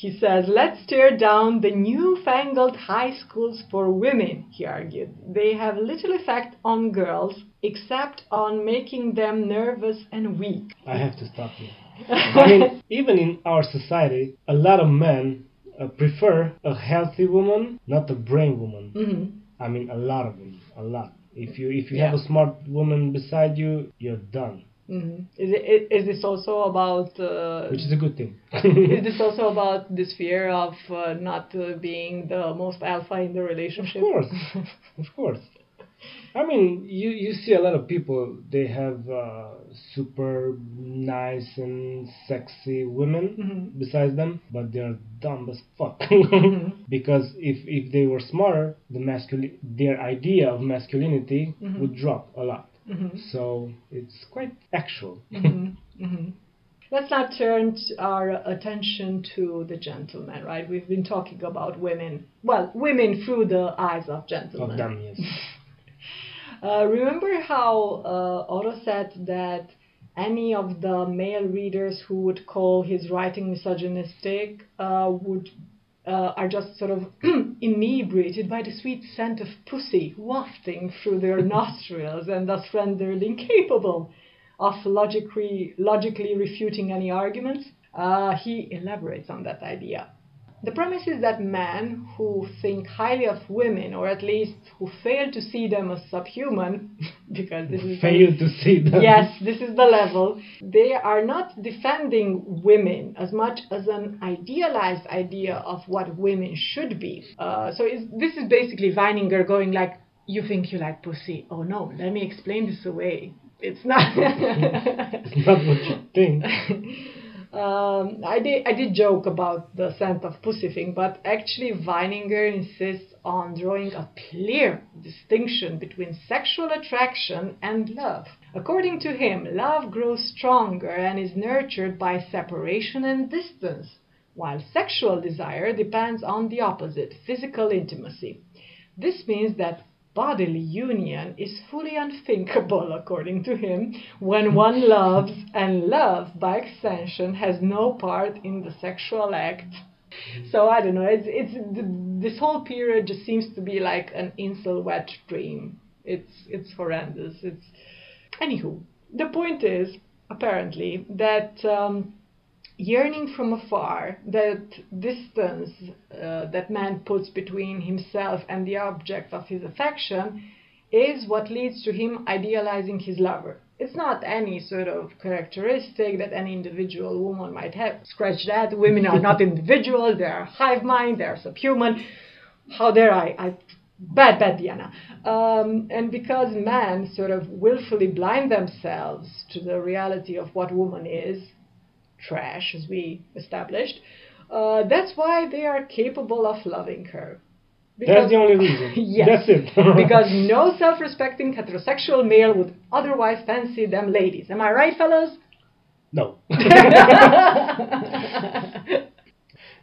he says, let's tear down the newfangled high schools for women, he argued. They have little effect on girls except on making them nervous and weak. I have to stop you. I mean, even in our society, a lot of men uh, prefer a healthy woman, not a brain woman. Mhm. I mean, a lot of them, a lot. If you if you Yeah. have a smart woman beside you, you're done, Mhm. Is, it, is this also about uh, which is a good thing. Is this also about this fear of uh, not uh, being the most alpha in the relationship? Of course, of course. I mean, you you see a lot of people. They have uh, super nice and sexy women Mhm. besides them, but they're dumb as fuck. Mhm. because if if they were smarter, the masculine their idea of masculinity Mhm. would drop a lot. Mhm. So it's quite actual. Mhm. Mhm. Let's now turn our attention to the gentleman, right? We've been talking about women. Well, women through the eyes of gentlemen. of them, yes. Uh, remember how uh, Otto said that any of the male readers who would call his writing misogynistic uh, would uh, are just sort of inebriated by the sweet scent of pussy wafting through their nostrils and thus rendered incapable of logically logically refuting any arguments. Uh, he elaborates on that idea. The premise is that men who think highly of women, or at least who fail to see them as subhuman, because this is the- Fail to see them. yes, this is the level. They are not defending women as much as an idealized idea of what women should be. Uh, so this is basically Weininger going like, "You think you like pussy? Oh no, let me explain this away. It's not." It's not what you think. Um, I did I did joke about the scent of pussy thing, but actually Weininger insists on drawing a clear distinction between sexual attraction and love. According to him, love grows stronger and is nurtured by separation and distance, while sexual desire depends on the opposite, physical intimacy. This means that bodily union is fully unthinkable, according to him, when one loves, and love, by extension, has no part in the sexual act. So I don't know. It's it's this whole period just seems to be like an incel wet dream. It's it's horrendous. It's anywho. The point is apparently that. Um, yearning from afar, that distance uh, that man puts between himself and the object of his affection, is what leads to him idealizing his lover. It's not any sort of characteristic that any individual woman might have. Scratch that. Women are not individuals, they are hive mind, they are subhuman. How dare I? I bad, bad Diana. Um, and because men sort of willfully blind themselves to the reality of what woman is, trash, as we established, uh, that's why they are capable of loving her. That's the only reason. Yes. That's it. because no self respecting heterosexual male would otherwise fancy them ladies. Am I right, fellas? no.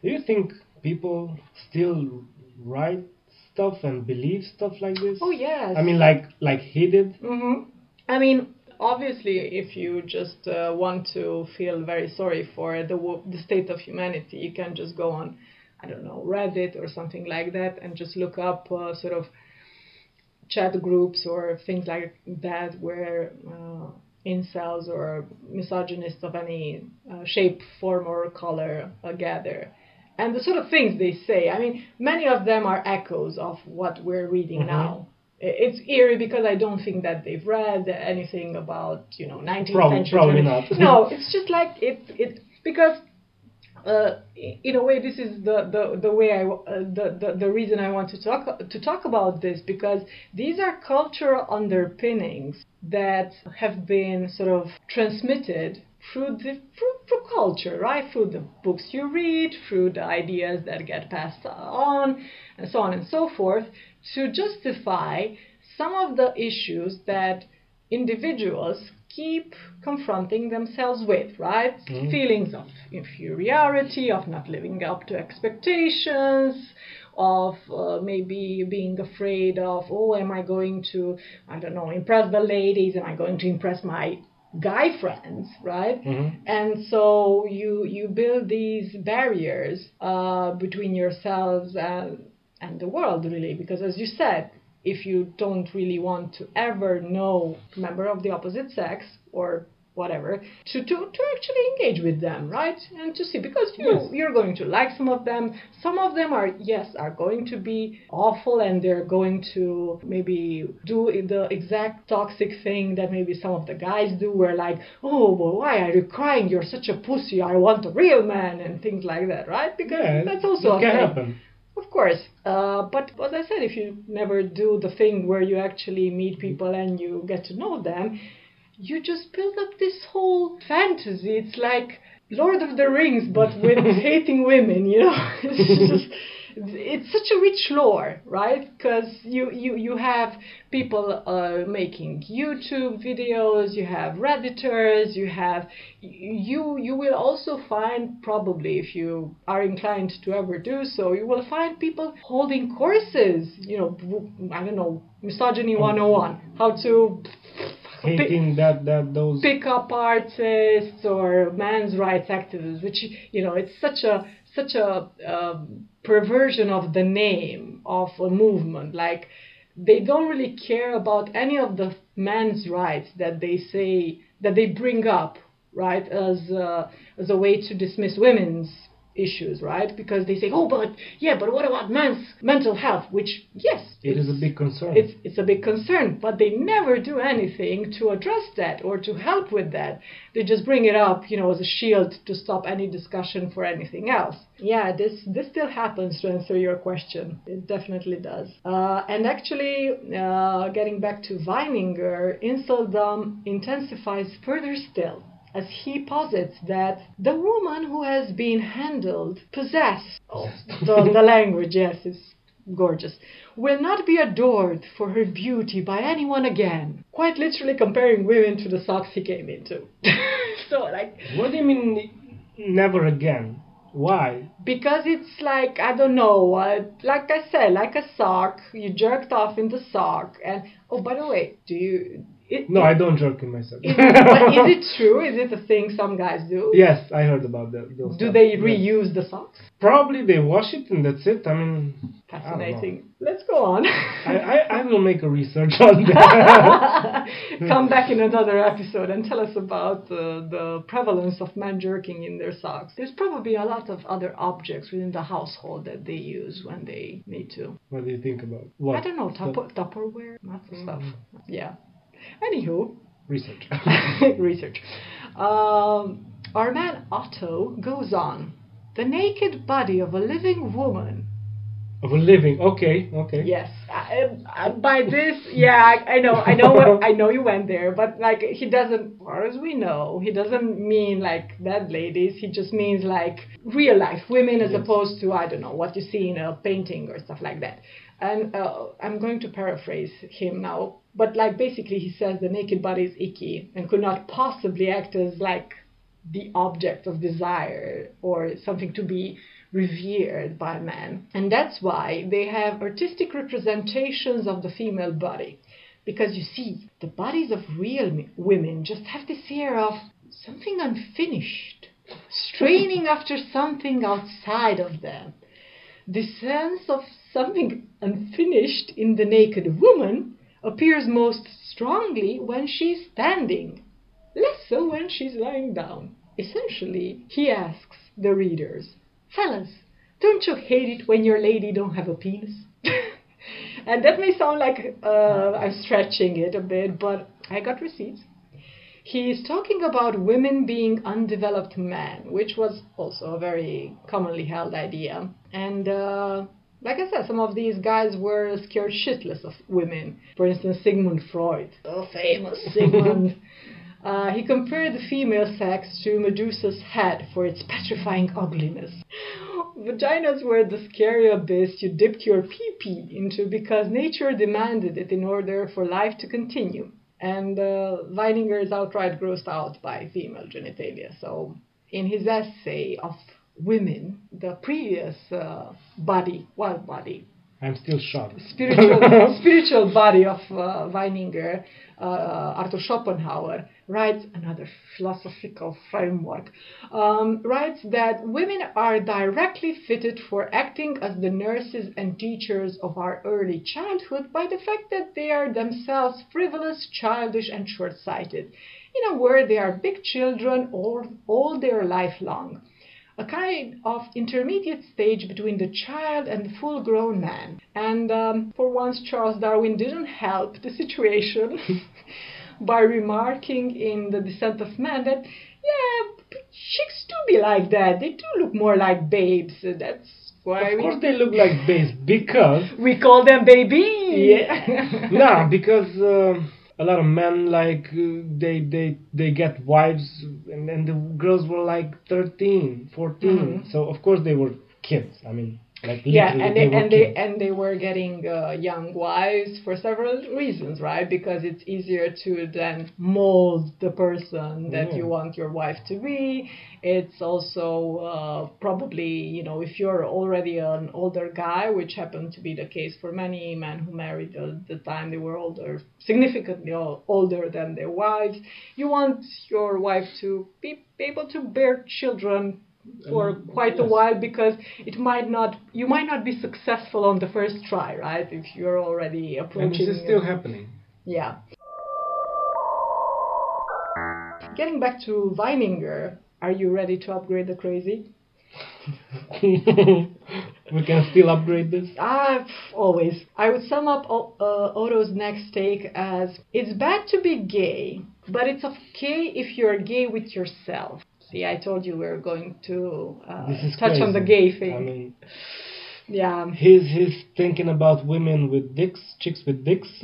Do you think people still write stuff and believe stuff like this? oh, yes. I mean, like like he did. Mm-hmm. I mean, obviously, if you just uh, want to feel very sorry for the the state of humanity, you can just go on, I don't know, Reddit or something like that, and just look up uh, sort of chat groups or things like that where uh, incels or misogynists of any uh, shape, form, or color uh, gather. And the sort of things they say, I mean, many of them are echoes of what we're reading Mhm. now. It's eerie because I don't think that they've read anything about, you know, 19th Probably- century. probably not. no, it's just like it, it because uh, in a way, this is the the, the way I uh, the, the the reason I want to talk to talk about this because these are cultural underpinnings that have been sort of transmitted through the through, through culture, right? Through the books you read, through the ideas that get passed on, and so on and so forth, to justify some of the issues that individuals keep confronting themselves with, right? Mhm. Feelings of inferiority, of not living up to expectations, of uh, maybe being afraid of, oh, am I going to, I don't know, impress the ladies? Am I going to impress my guy friends, right? Mhm. And so you you build these barriers uh, between yourselves and and the world, really, because as you said, if you don't really want to ever know a member of the opposite sex or whatever to, to, to actually engage with them right and to see because you Yes. you're going to like some of them some of them are yes are going to be awful and they're going to maybe do the exact toxic thing that maybe some of the guys do where like oh well why are you crying you're such a pussy i want a real man and things like that right because Yeah, that's also a thing. happen. Of course, uh, but as I said, if you never do the thing where you actually meet people and you get to know them, you just build up this whole fantasy. It's like Lord of the Rings, but with hating women. You know, it's just it's such a rich lore, right? Because you you you have people uh, making YouTube videos, you have redditors, you have you you will also find probably if you are inclined to ever do so, you will find people holding courses. You know, I don't know, misogyny 101, how to Hating that that those pick up artists or men's rights activists, which you know it's such a such a um, perversion of the name of a movement. Like they don't really care about any of the men's rights that they say that they bring up, right, as uh, as a way to dismiss women's issues, right? Because they say, oh, but yeah, but what about men's mental health? Which yes, it is a big concern. it's it's a big concern, but they never do anything to address that or to help with that. They just bring it up, you know, as a shield to stop any discussion for anything else. Yeah, this this still happens to answer your question. It definitely does. Uh, and actually, uh, getting back to Weininger, inceldom intensifies further still as he posits that the woman who has been handled, possessed, oh, the, the language, yes, is gorgeous, will not be adored for her beauty by anyone again. Quite literally comparing women to the socks he came into. so, like, what do you mean never again? Why? because it's like, I don't know, uh, like I said, like a sock, you jerked off in the sock, and, oh, by the way, do you. It, No, I don't jerk in myself. Is it, but is it true? Is it a thing some guys do? yes, I heard about that. Do stuff. they reuse the socks? Probably they wash it and that's it. I mean, Fascinating. Let's go on. I, I, I will make a research on that. Come back in another episode and tell us about uh, the prevalence of men jerking in their socks. There's probably a lot of other objects within the household that they use when they need to. what do you think about what? I don't know, stuff? tupper, Tupperware, lots of stuff. Mm. Yeah. Anywho, Research. research. Um, our man Otto goes on. The naked body of a living woman of a living. Okay, okay. Yes, I, I, by this, yeah, I, I know, I know, what, I know you went there, but like he doesn't, as far as we know, he doesn't mean like dead ladies. He just means like real life women, as Yes. opposed to I don't know what you see in a painting or stuff like that. And uh, I'm going to paraphrase him now, but like basically he says the naked body is icky and could not possibly act as like the object of desire or something to be revered by men. And that's why they have artistic representations of the female body. Because you see, the bodies of real women just have this air of something unfinished, straining after something outside of them. The sense of something unfinished in the naked woman appears most strongly when she's standing, less so when she's lying down. Essentially, he asks the readers, Fellas, don't you hate it when your lady don't have a penis? and that may sound like uh, I'm stretching it a bit, but I got receipts. He is talking about women being undeveloped men, which was also a very commonly held idea. And uh, like I said, some of these guys were scared shitless of women. For instance, Sigmund Freud, the famous Sigmund. Uh, he compared the female sex to Medusa's head for its petrifying ugliness. Vaginas were the scary abyss you dipped your pee-pee into because nature demanded it in order for life to continue. And uh, Weininger is outright grossed out by female genitalia. So, in his essay of women, the previous uh, body, wild body, I'm still shocked. spiritual spiritual body of uh, Weininger, uh, Arthur Schopenhauer, writes another philosophical framework, um, writes that women are directly fitted for acting as the nurses and teachers of our early childhood by the fact that they are themselves frivolous, childish, and short-sighted. In a word, they are big children all, all their life long a kind of intermediate stage between the child and the full grown man. And um, for once, Charles Darwin didn't help the situation by remarking in The Descent of Man that, yeah, chicks do be like that. They do look more like babes. That's why Of we, course they look like babes because we call them babies. Yeah. no, because um a lot of men like uh, they they they get wives and, and the girls were like 13, 14. Mhm. So of course they were kids. I mean, like yeah and they, were and they and they were getting uh, young wives for several reasons right? Because it's easier to then mold the person that Yeah. you want your wife to be. It's also uh, probably you know if you're already an older guy which happened to be the case for many men who married at the time they were older significantly older than their wives you want your wife to be able to bear children for quite a while because it might not you might not be successful on the first try right if you're already approaching. and this is still happening. yeah getting back to Weininger are you ready to upgrade the crazy we can still upgrade this. Ah, always. I would sum up uh, Otto's next take as it's bad to be gay, but it's okay if you're gay with yourself. See, I told you we are going to uh, touch on the gay thing. I mean, yeah. he's he's thinking about women with dicks, chicks with dicks.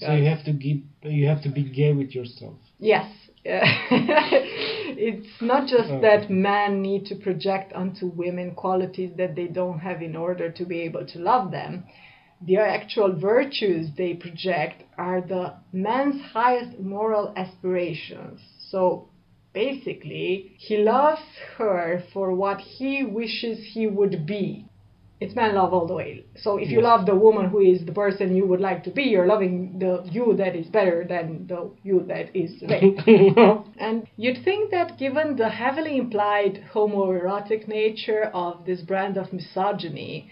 So you have to give you have to be gay with yourself. Yes. it's not just Okay. that men need to project onto women qualities that they don't have in order to be able to love them. The actual virtues they project are the man's highest moral aspirations. So basically, he loves her for what he wishes he would be. It's man love all the way. So if you love the woman who is the person you would like to be, you're loving the you that is better than the you that is today. And you'd think that given the heavily implied homoerotic nature of this brand of misogyny,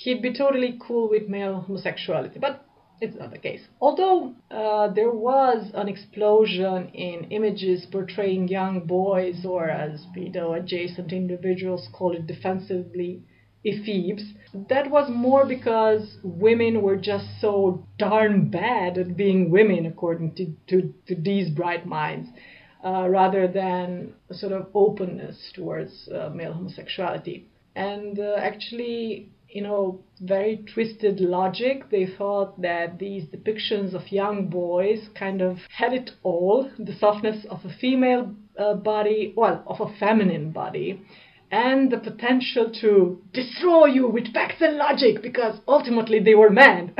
he'd be totally cool with male homosexuality. But it's not the case. Although uh, there was an explosion in images portraying young boys, or as pedo adjacent individuals call it defensively, ephebes, that was more because women were just so darn bad at being women, according to, to, to these bright minds, uh, rather than sort of openness towards uh, male homosexuality. And uh, actually, you know, very twisted logic, they thought that these depictions of young boys kind of had it all the softness of a female uh, body, well, of a feminine body and the potential to destroy you with facts and logic because ultimately they were men.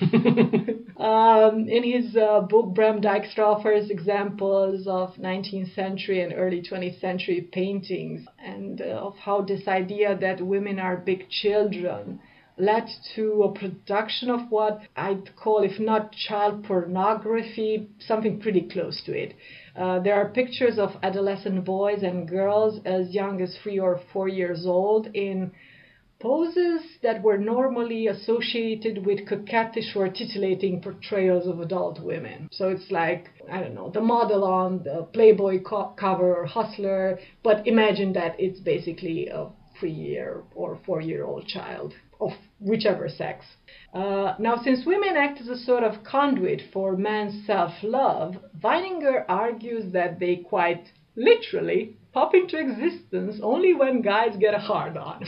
um, in his uh, book, Bram Dijkstra offers examples of 19th century and early 20th century paintings and uh, of how this idea that women are big children led to a production of what I'd call, if not child pornography, something pretty close to it. Uh, there are pictures of adolescent boys and girls as young as three or four years old in poses that were normally associated with coquettish or titillating portrayals of adult women. So it's like, I don't know, the model on the Playboy co- cover or Hustler, but imagine that it's basically a three year or four year old child of whichever sex. Uh, now, since women act as a sort of conduit for man's self love, Weininger argues that they quite literally pop into existence only when guys get a hard on.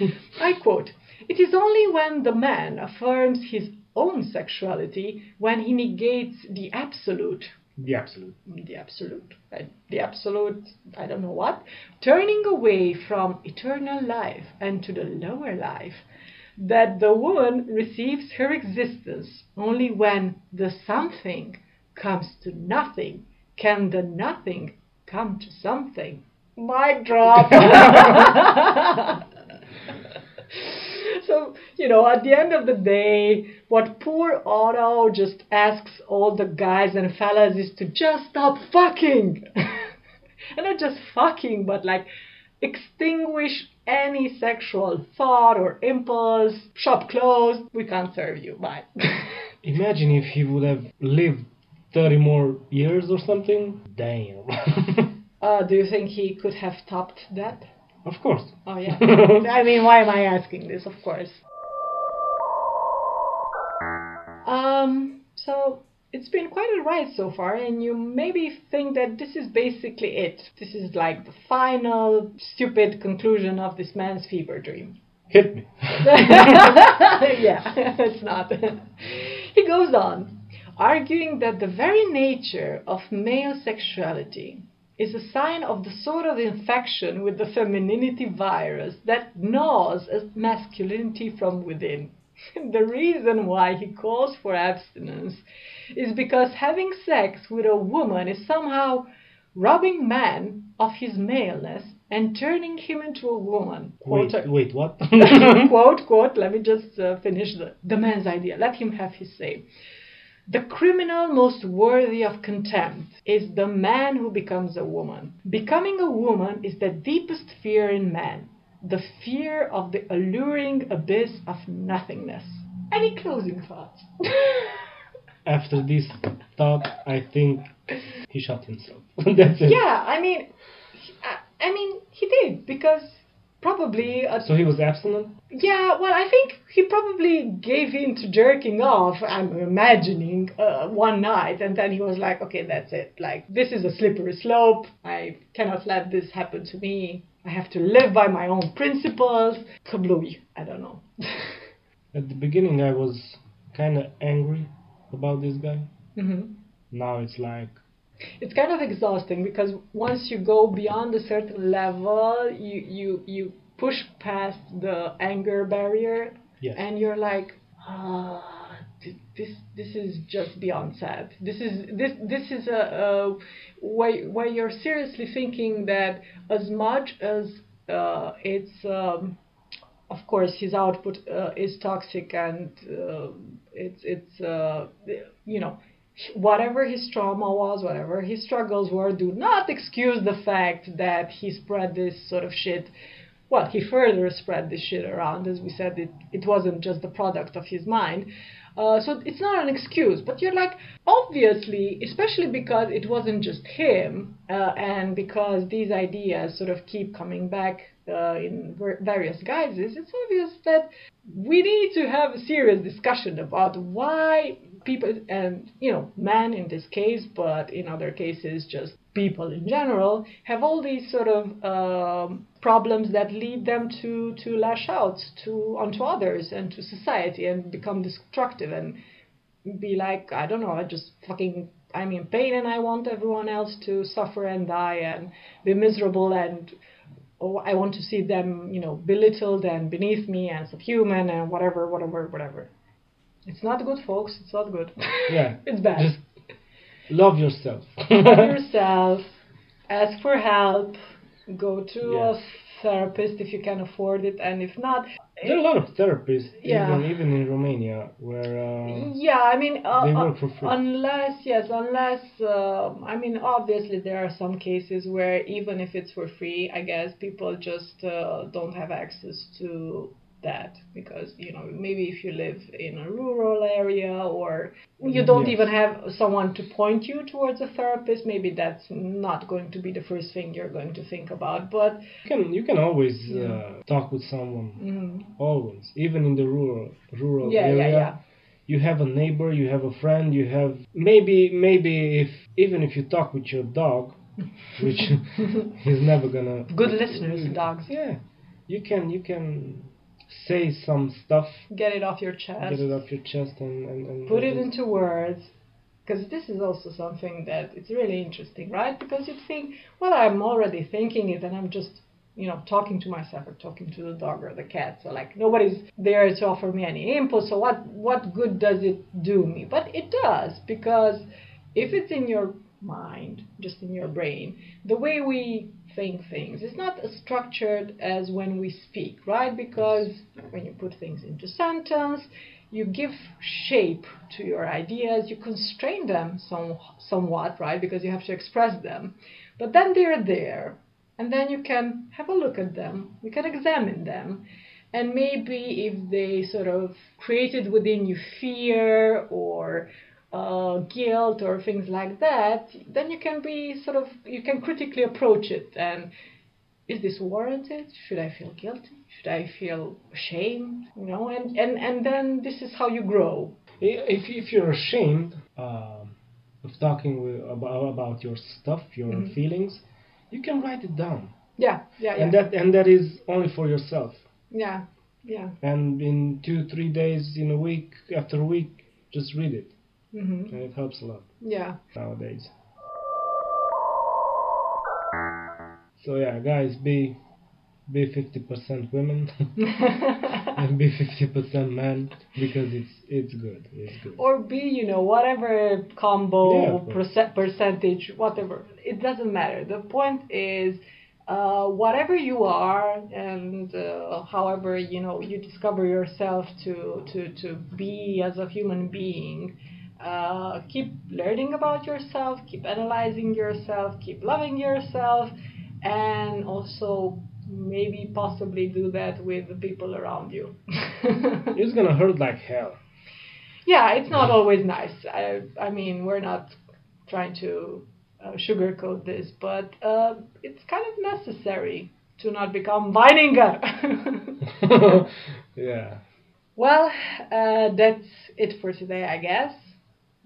I quote It is only when the man affirms his own sexuality when he negates the absolute the absolute. the absolute, uh, the absolute, I don't know what, turning away from eternal life and to the lower life, that the woman receives her existence only when the something comes to nothing, can the nothing come to something. Mic drop. so, you know, at the end of the day, what poor Otto just asks all the guys and fellas is to just stop fucking. and not just fucking, but like extinguish any sexual thought or impulse. Shop closed. We can't serve you. Bye. Imagine if he would have lived 30 more years or something. Damn. uh, do you think he could have topped that? Of course. Oh, yeah. I mean, why am I asking this? Of course. Um, so it's been quite a ride so far, and you maybe think that this is basically it. This is like the final stupid conclusion of this man's fever dream. Hit me. yeah, it's not. he goes on, arguing that the very nature of male sexuality is a sign of the sort of infection with the femininity virus that gnaws at masculinity from within. the reason why he calls for abstinence is because having sex with a woman is somehow robbing man of his maleness and turning him into a woman. Wait, wait, what? quote, quote, let me just uh, finish the, the man's idea. Let him have his say. The criminal most worthy of contempt is the man who becomes a woman. Becoming a woman is the deepest fear in man, the fear of the alluring abyss of nothingness. Any closing thoughts? After this thought, I think he shot himself. That's it. Yeah, I mean, I mean, he did because probably. A, so he was abstinent. Yeah, well, I think he probably gave in to jerking off. I'm imagining uh, one night, and then he was like, "Okay, that's it. Like this is a slippery slope. I cannot let this happen to me. I have to live by my own principles." Kablooey. I don't know. At the beginning, I was kind of angry about this guy. Mm-hmm. Now it's like it's kind of exhausting because once you go beyond a certain level, you you you push past the anger barrier, yes. and you're like, ah, this this is just beyond sad. This is this this is a, a why why you're seriously thinking that as much as uh, it's um, of course his output uh, is toxic and uh, it's it's uh, you know whatever his trauma was, whatever his struggles were, do not excuse the fact that he spread this sort of shit. Well, he further spread this shit around. As we said, it, it wasn't just the product of his mind. Uh, so it's not an excuse, but you're like, obviously, especially because it wasn't just him, uh, and because these ideas sort of keep coming back uh, in various guises, it's obvious that we need to have a serious discussion about why people and you know men in this case but in other cases just people in general have all these sort of um, problems that lead them to to lash out to onto others and to society and become destructive and be like i don't know i just fucking i'm in pain and i want everyone else to suffer and die and be miserable and oh, I want to see them, you know, belittled and beneath me and subhuman and whatever, whatever, whatever. It's not good, folks. It's not good. Yeah. it's bad. Just love yourself. love yourself. Ask for help. Go to Yes. a therapist if you can afford it, and if not, There are a lot of therapists, Yeah. even even in Romania, where uh, yeah, I mean, uh, they uh, work for free. unless yes, unless uh, I mean, obviously there are some cases where even if it's for free, I guess people just uh, don't have access to that because you know maybe if you live in a rural area or you don't Yes. even have someone to point you towards a therapist maybe that's not going to be the first thing you're going to think about but you can you can always Yeah. uh, talk with someone. mm, Always, even in the rural rural yeah area. yeah You have a neighbor, you have a friend, you have maybe maybe if even if you talk with your dog, which he's never gonna. good listeners dogs Yeah, you can you can say some stuff, get it off your chest. Get it off your chest, and and, and put it and- into words. Because this is also something that it's really interesting right? Because you think well i'm already thinking it and i'm just you know talking to myself or talking to the dog or the cat. So like nobody's there to offer me any input. So what what good does it do me? But it does because if it's in your mind just in your brain the way we things. It's not as structured as when we speak, right? Because when you put things into sentence, you give shape to your ideas, you constrain them some, somewhat, right? Because you have to express them. But then they're there, and then you can have a look at them, you can examine them, and maybe if they sort of created within you fear or uh, guilt or things like that, then you can be sort of you can critically approach it and is this warranted? Should I feel guilty? Should I feel ashamed? You know, and and and then this is how you grow. If if you're ashamed uh, of talking with, about about your stuff, your mm-hmm. feelings, you can write it down. Yeah, yeah, yeah. And that and that is only for yourself. Yeah, yeah. And in two, three days, in a week, after a week, just read it. Mm-hmm. And it helps a lot. Yeah. Nowadays. So yeah, guys, be be 50% women and be 50% men because it's it's good. It's good. Or be, you know, whatever combo yeah, percent, percentage, whatever. It doesn't matter. The point is uh, whatever you are and uh, however you know you discover yourself to to to be as a human being uh, keep learning about yourself keep analyzing yourself keep loving yourself and also maybe possibly do that with the people around you it's gonna hurt like hell yeah it's not always nice i i mean we're not trying to uh, sugarcoat this, but uh, it's kind of necessary to not become Weininger. yeah. Well, uh, that's it for today, I guess.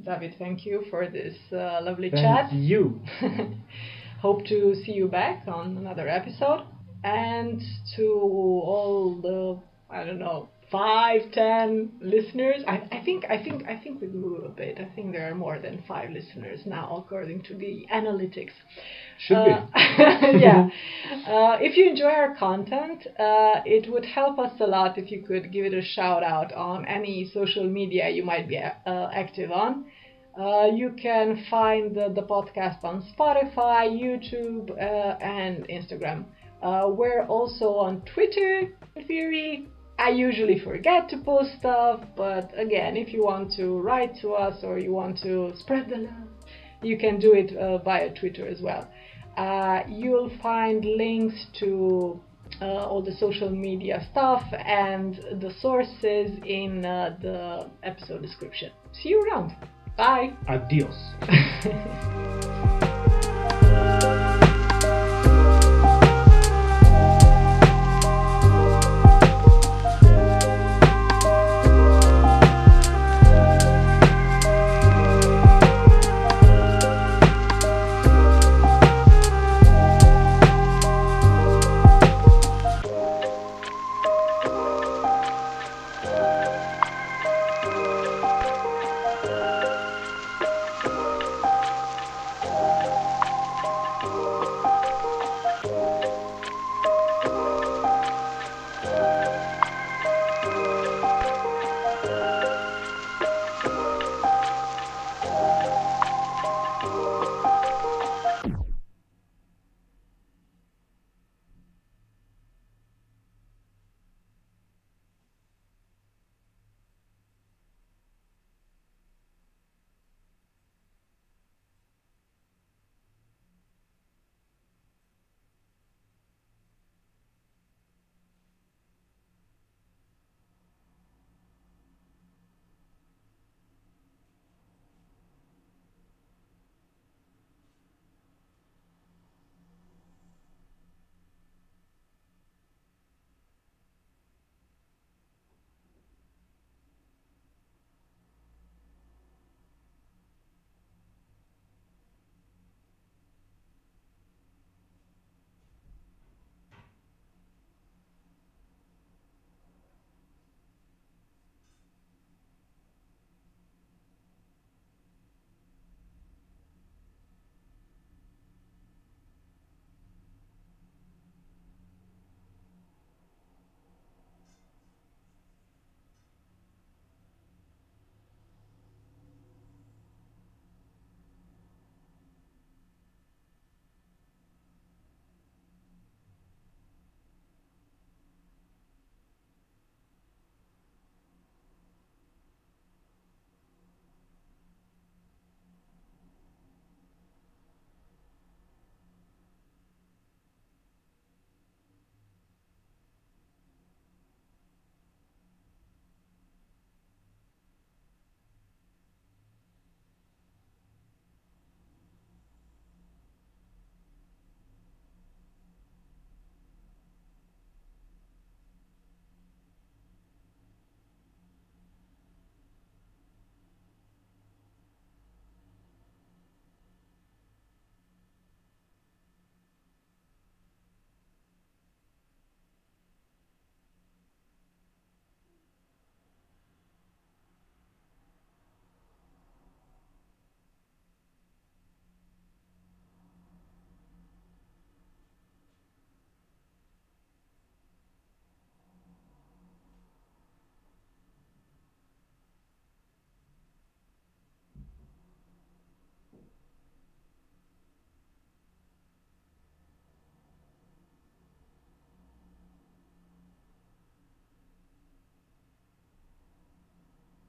David, thank you for this uh, lovely thank chat. you. Hope to see you back on another episode. And to all the, I don't know, five, ten listeners. I, I think I think I think we grew a bit. I think there are more than five listeners now, according to the analytics. Should uh, be. yeah. Uh, if you enjoy our content, uh, it would help us a lot if you could give it a shout out on any social media you might be uh, active on. Uh, you can find the, the, podcast on Spotify, YouTube, uh, and Instagram. we're also on Twitter, in theory, I usually forget to post stuff, but again, if you want to write to us or you want to spread the love, you can do it uh, via Twitter as well. Uh, you'll find links to uh, all the social media stuff and the sources in uh, the episode description. See you around. Bye. Adios.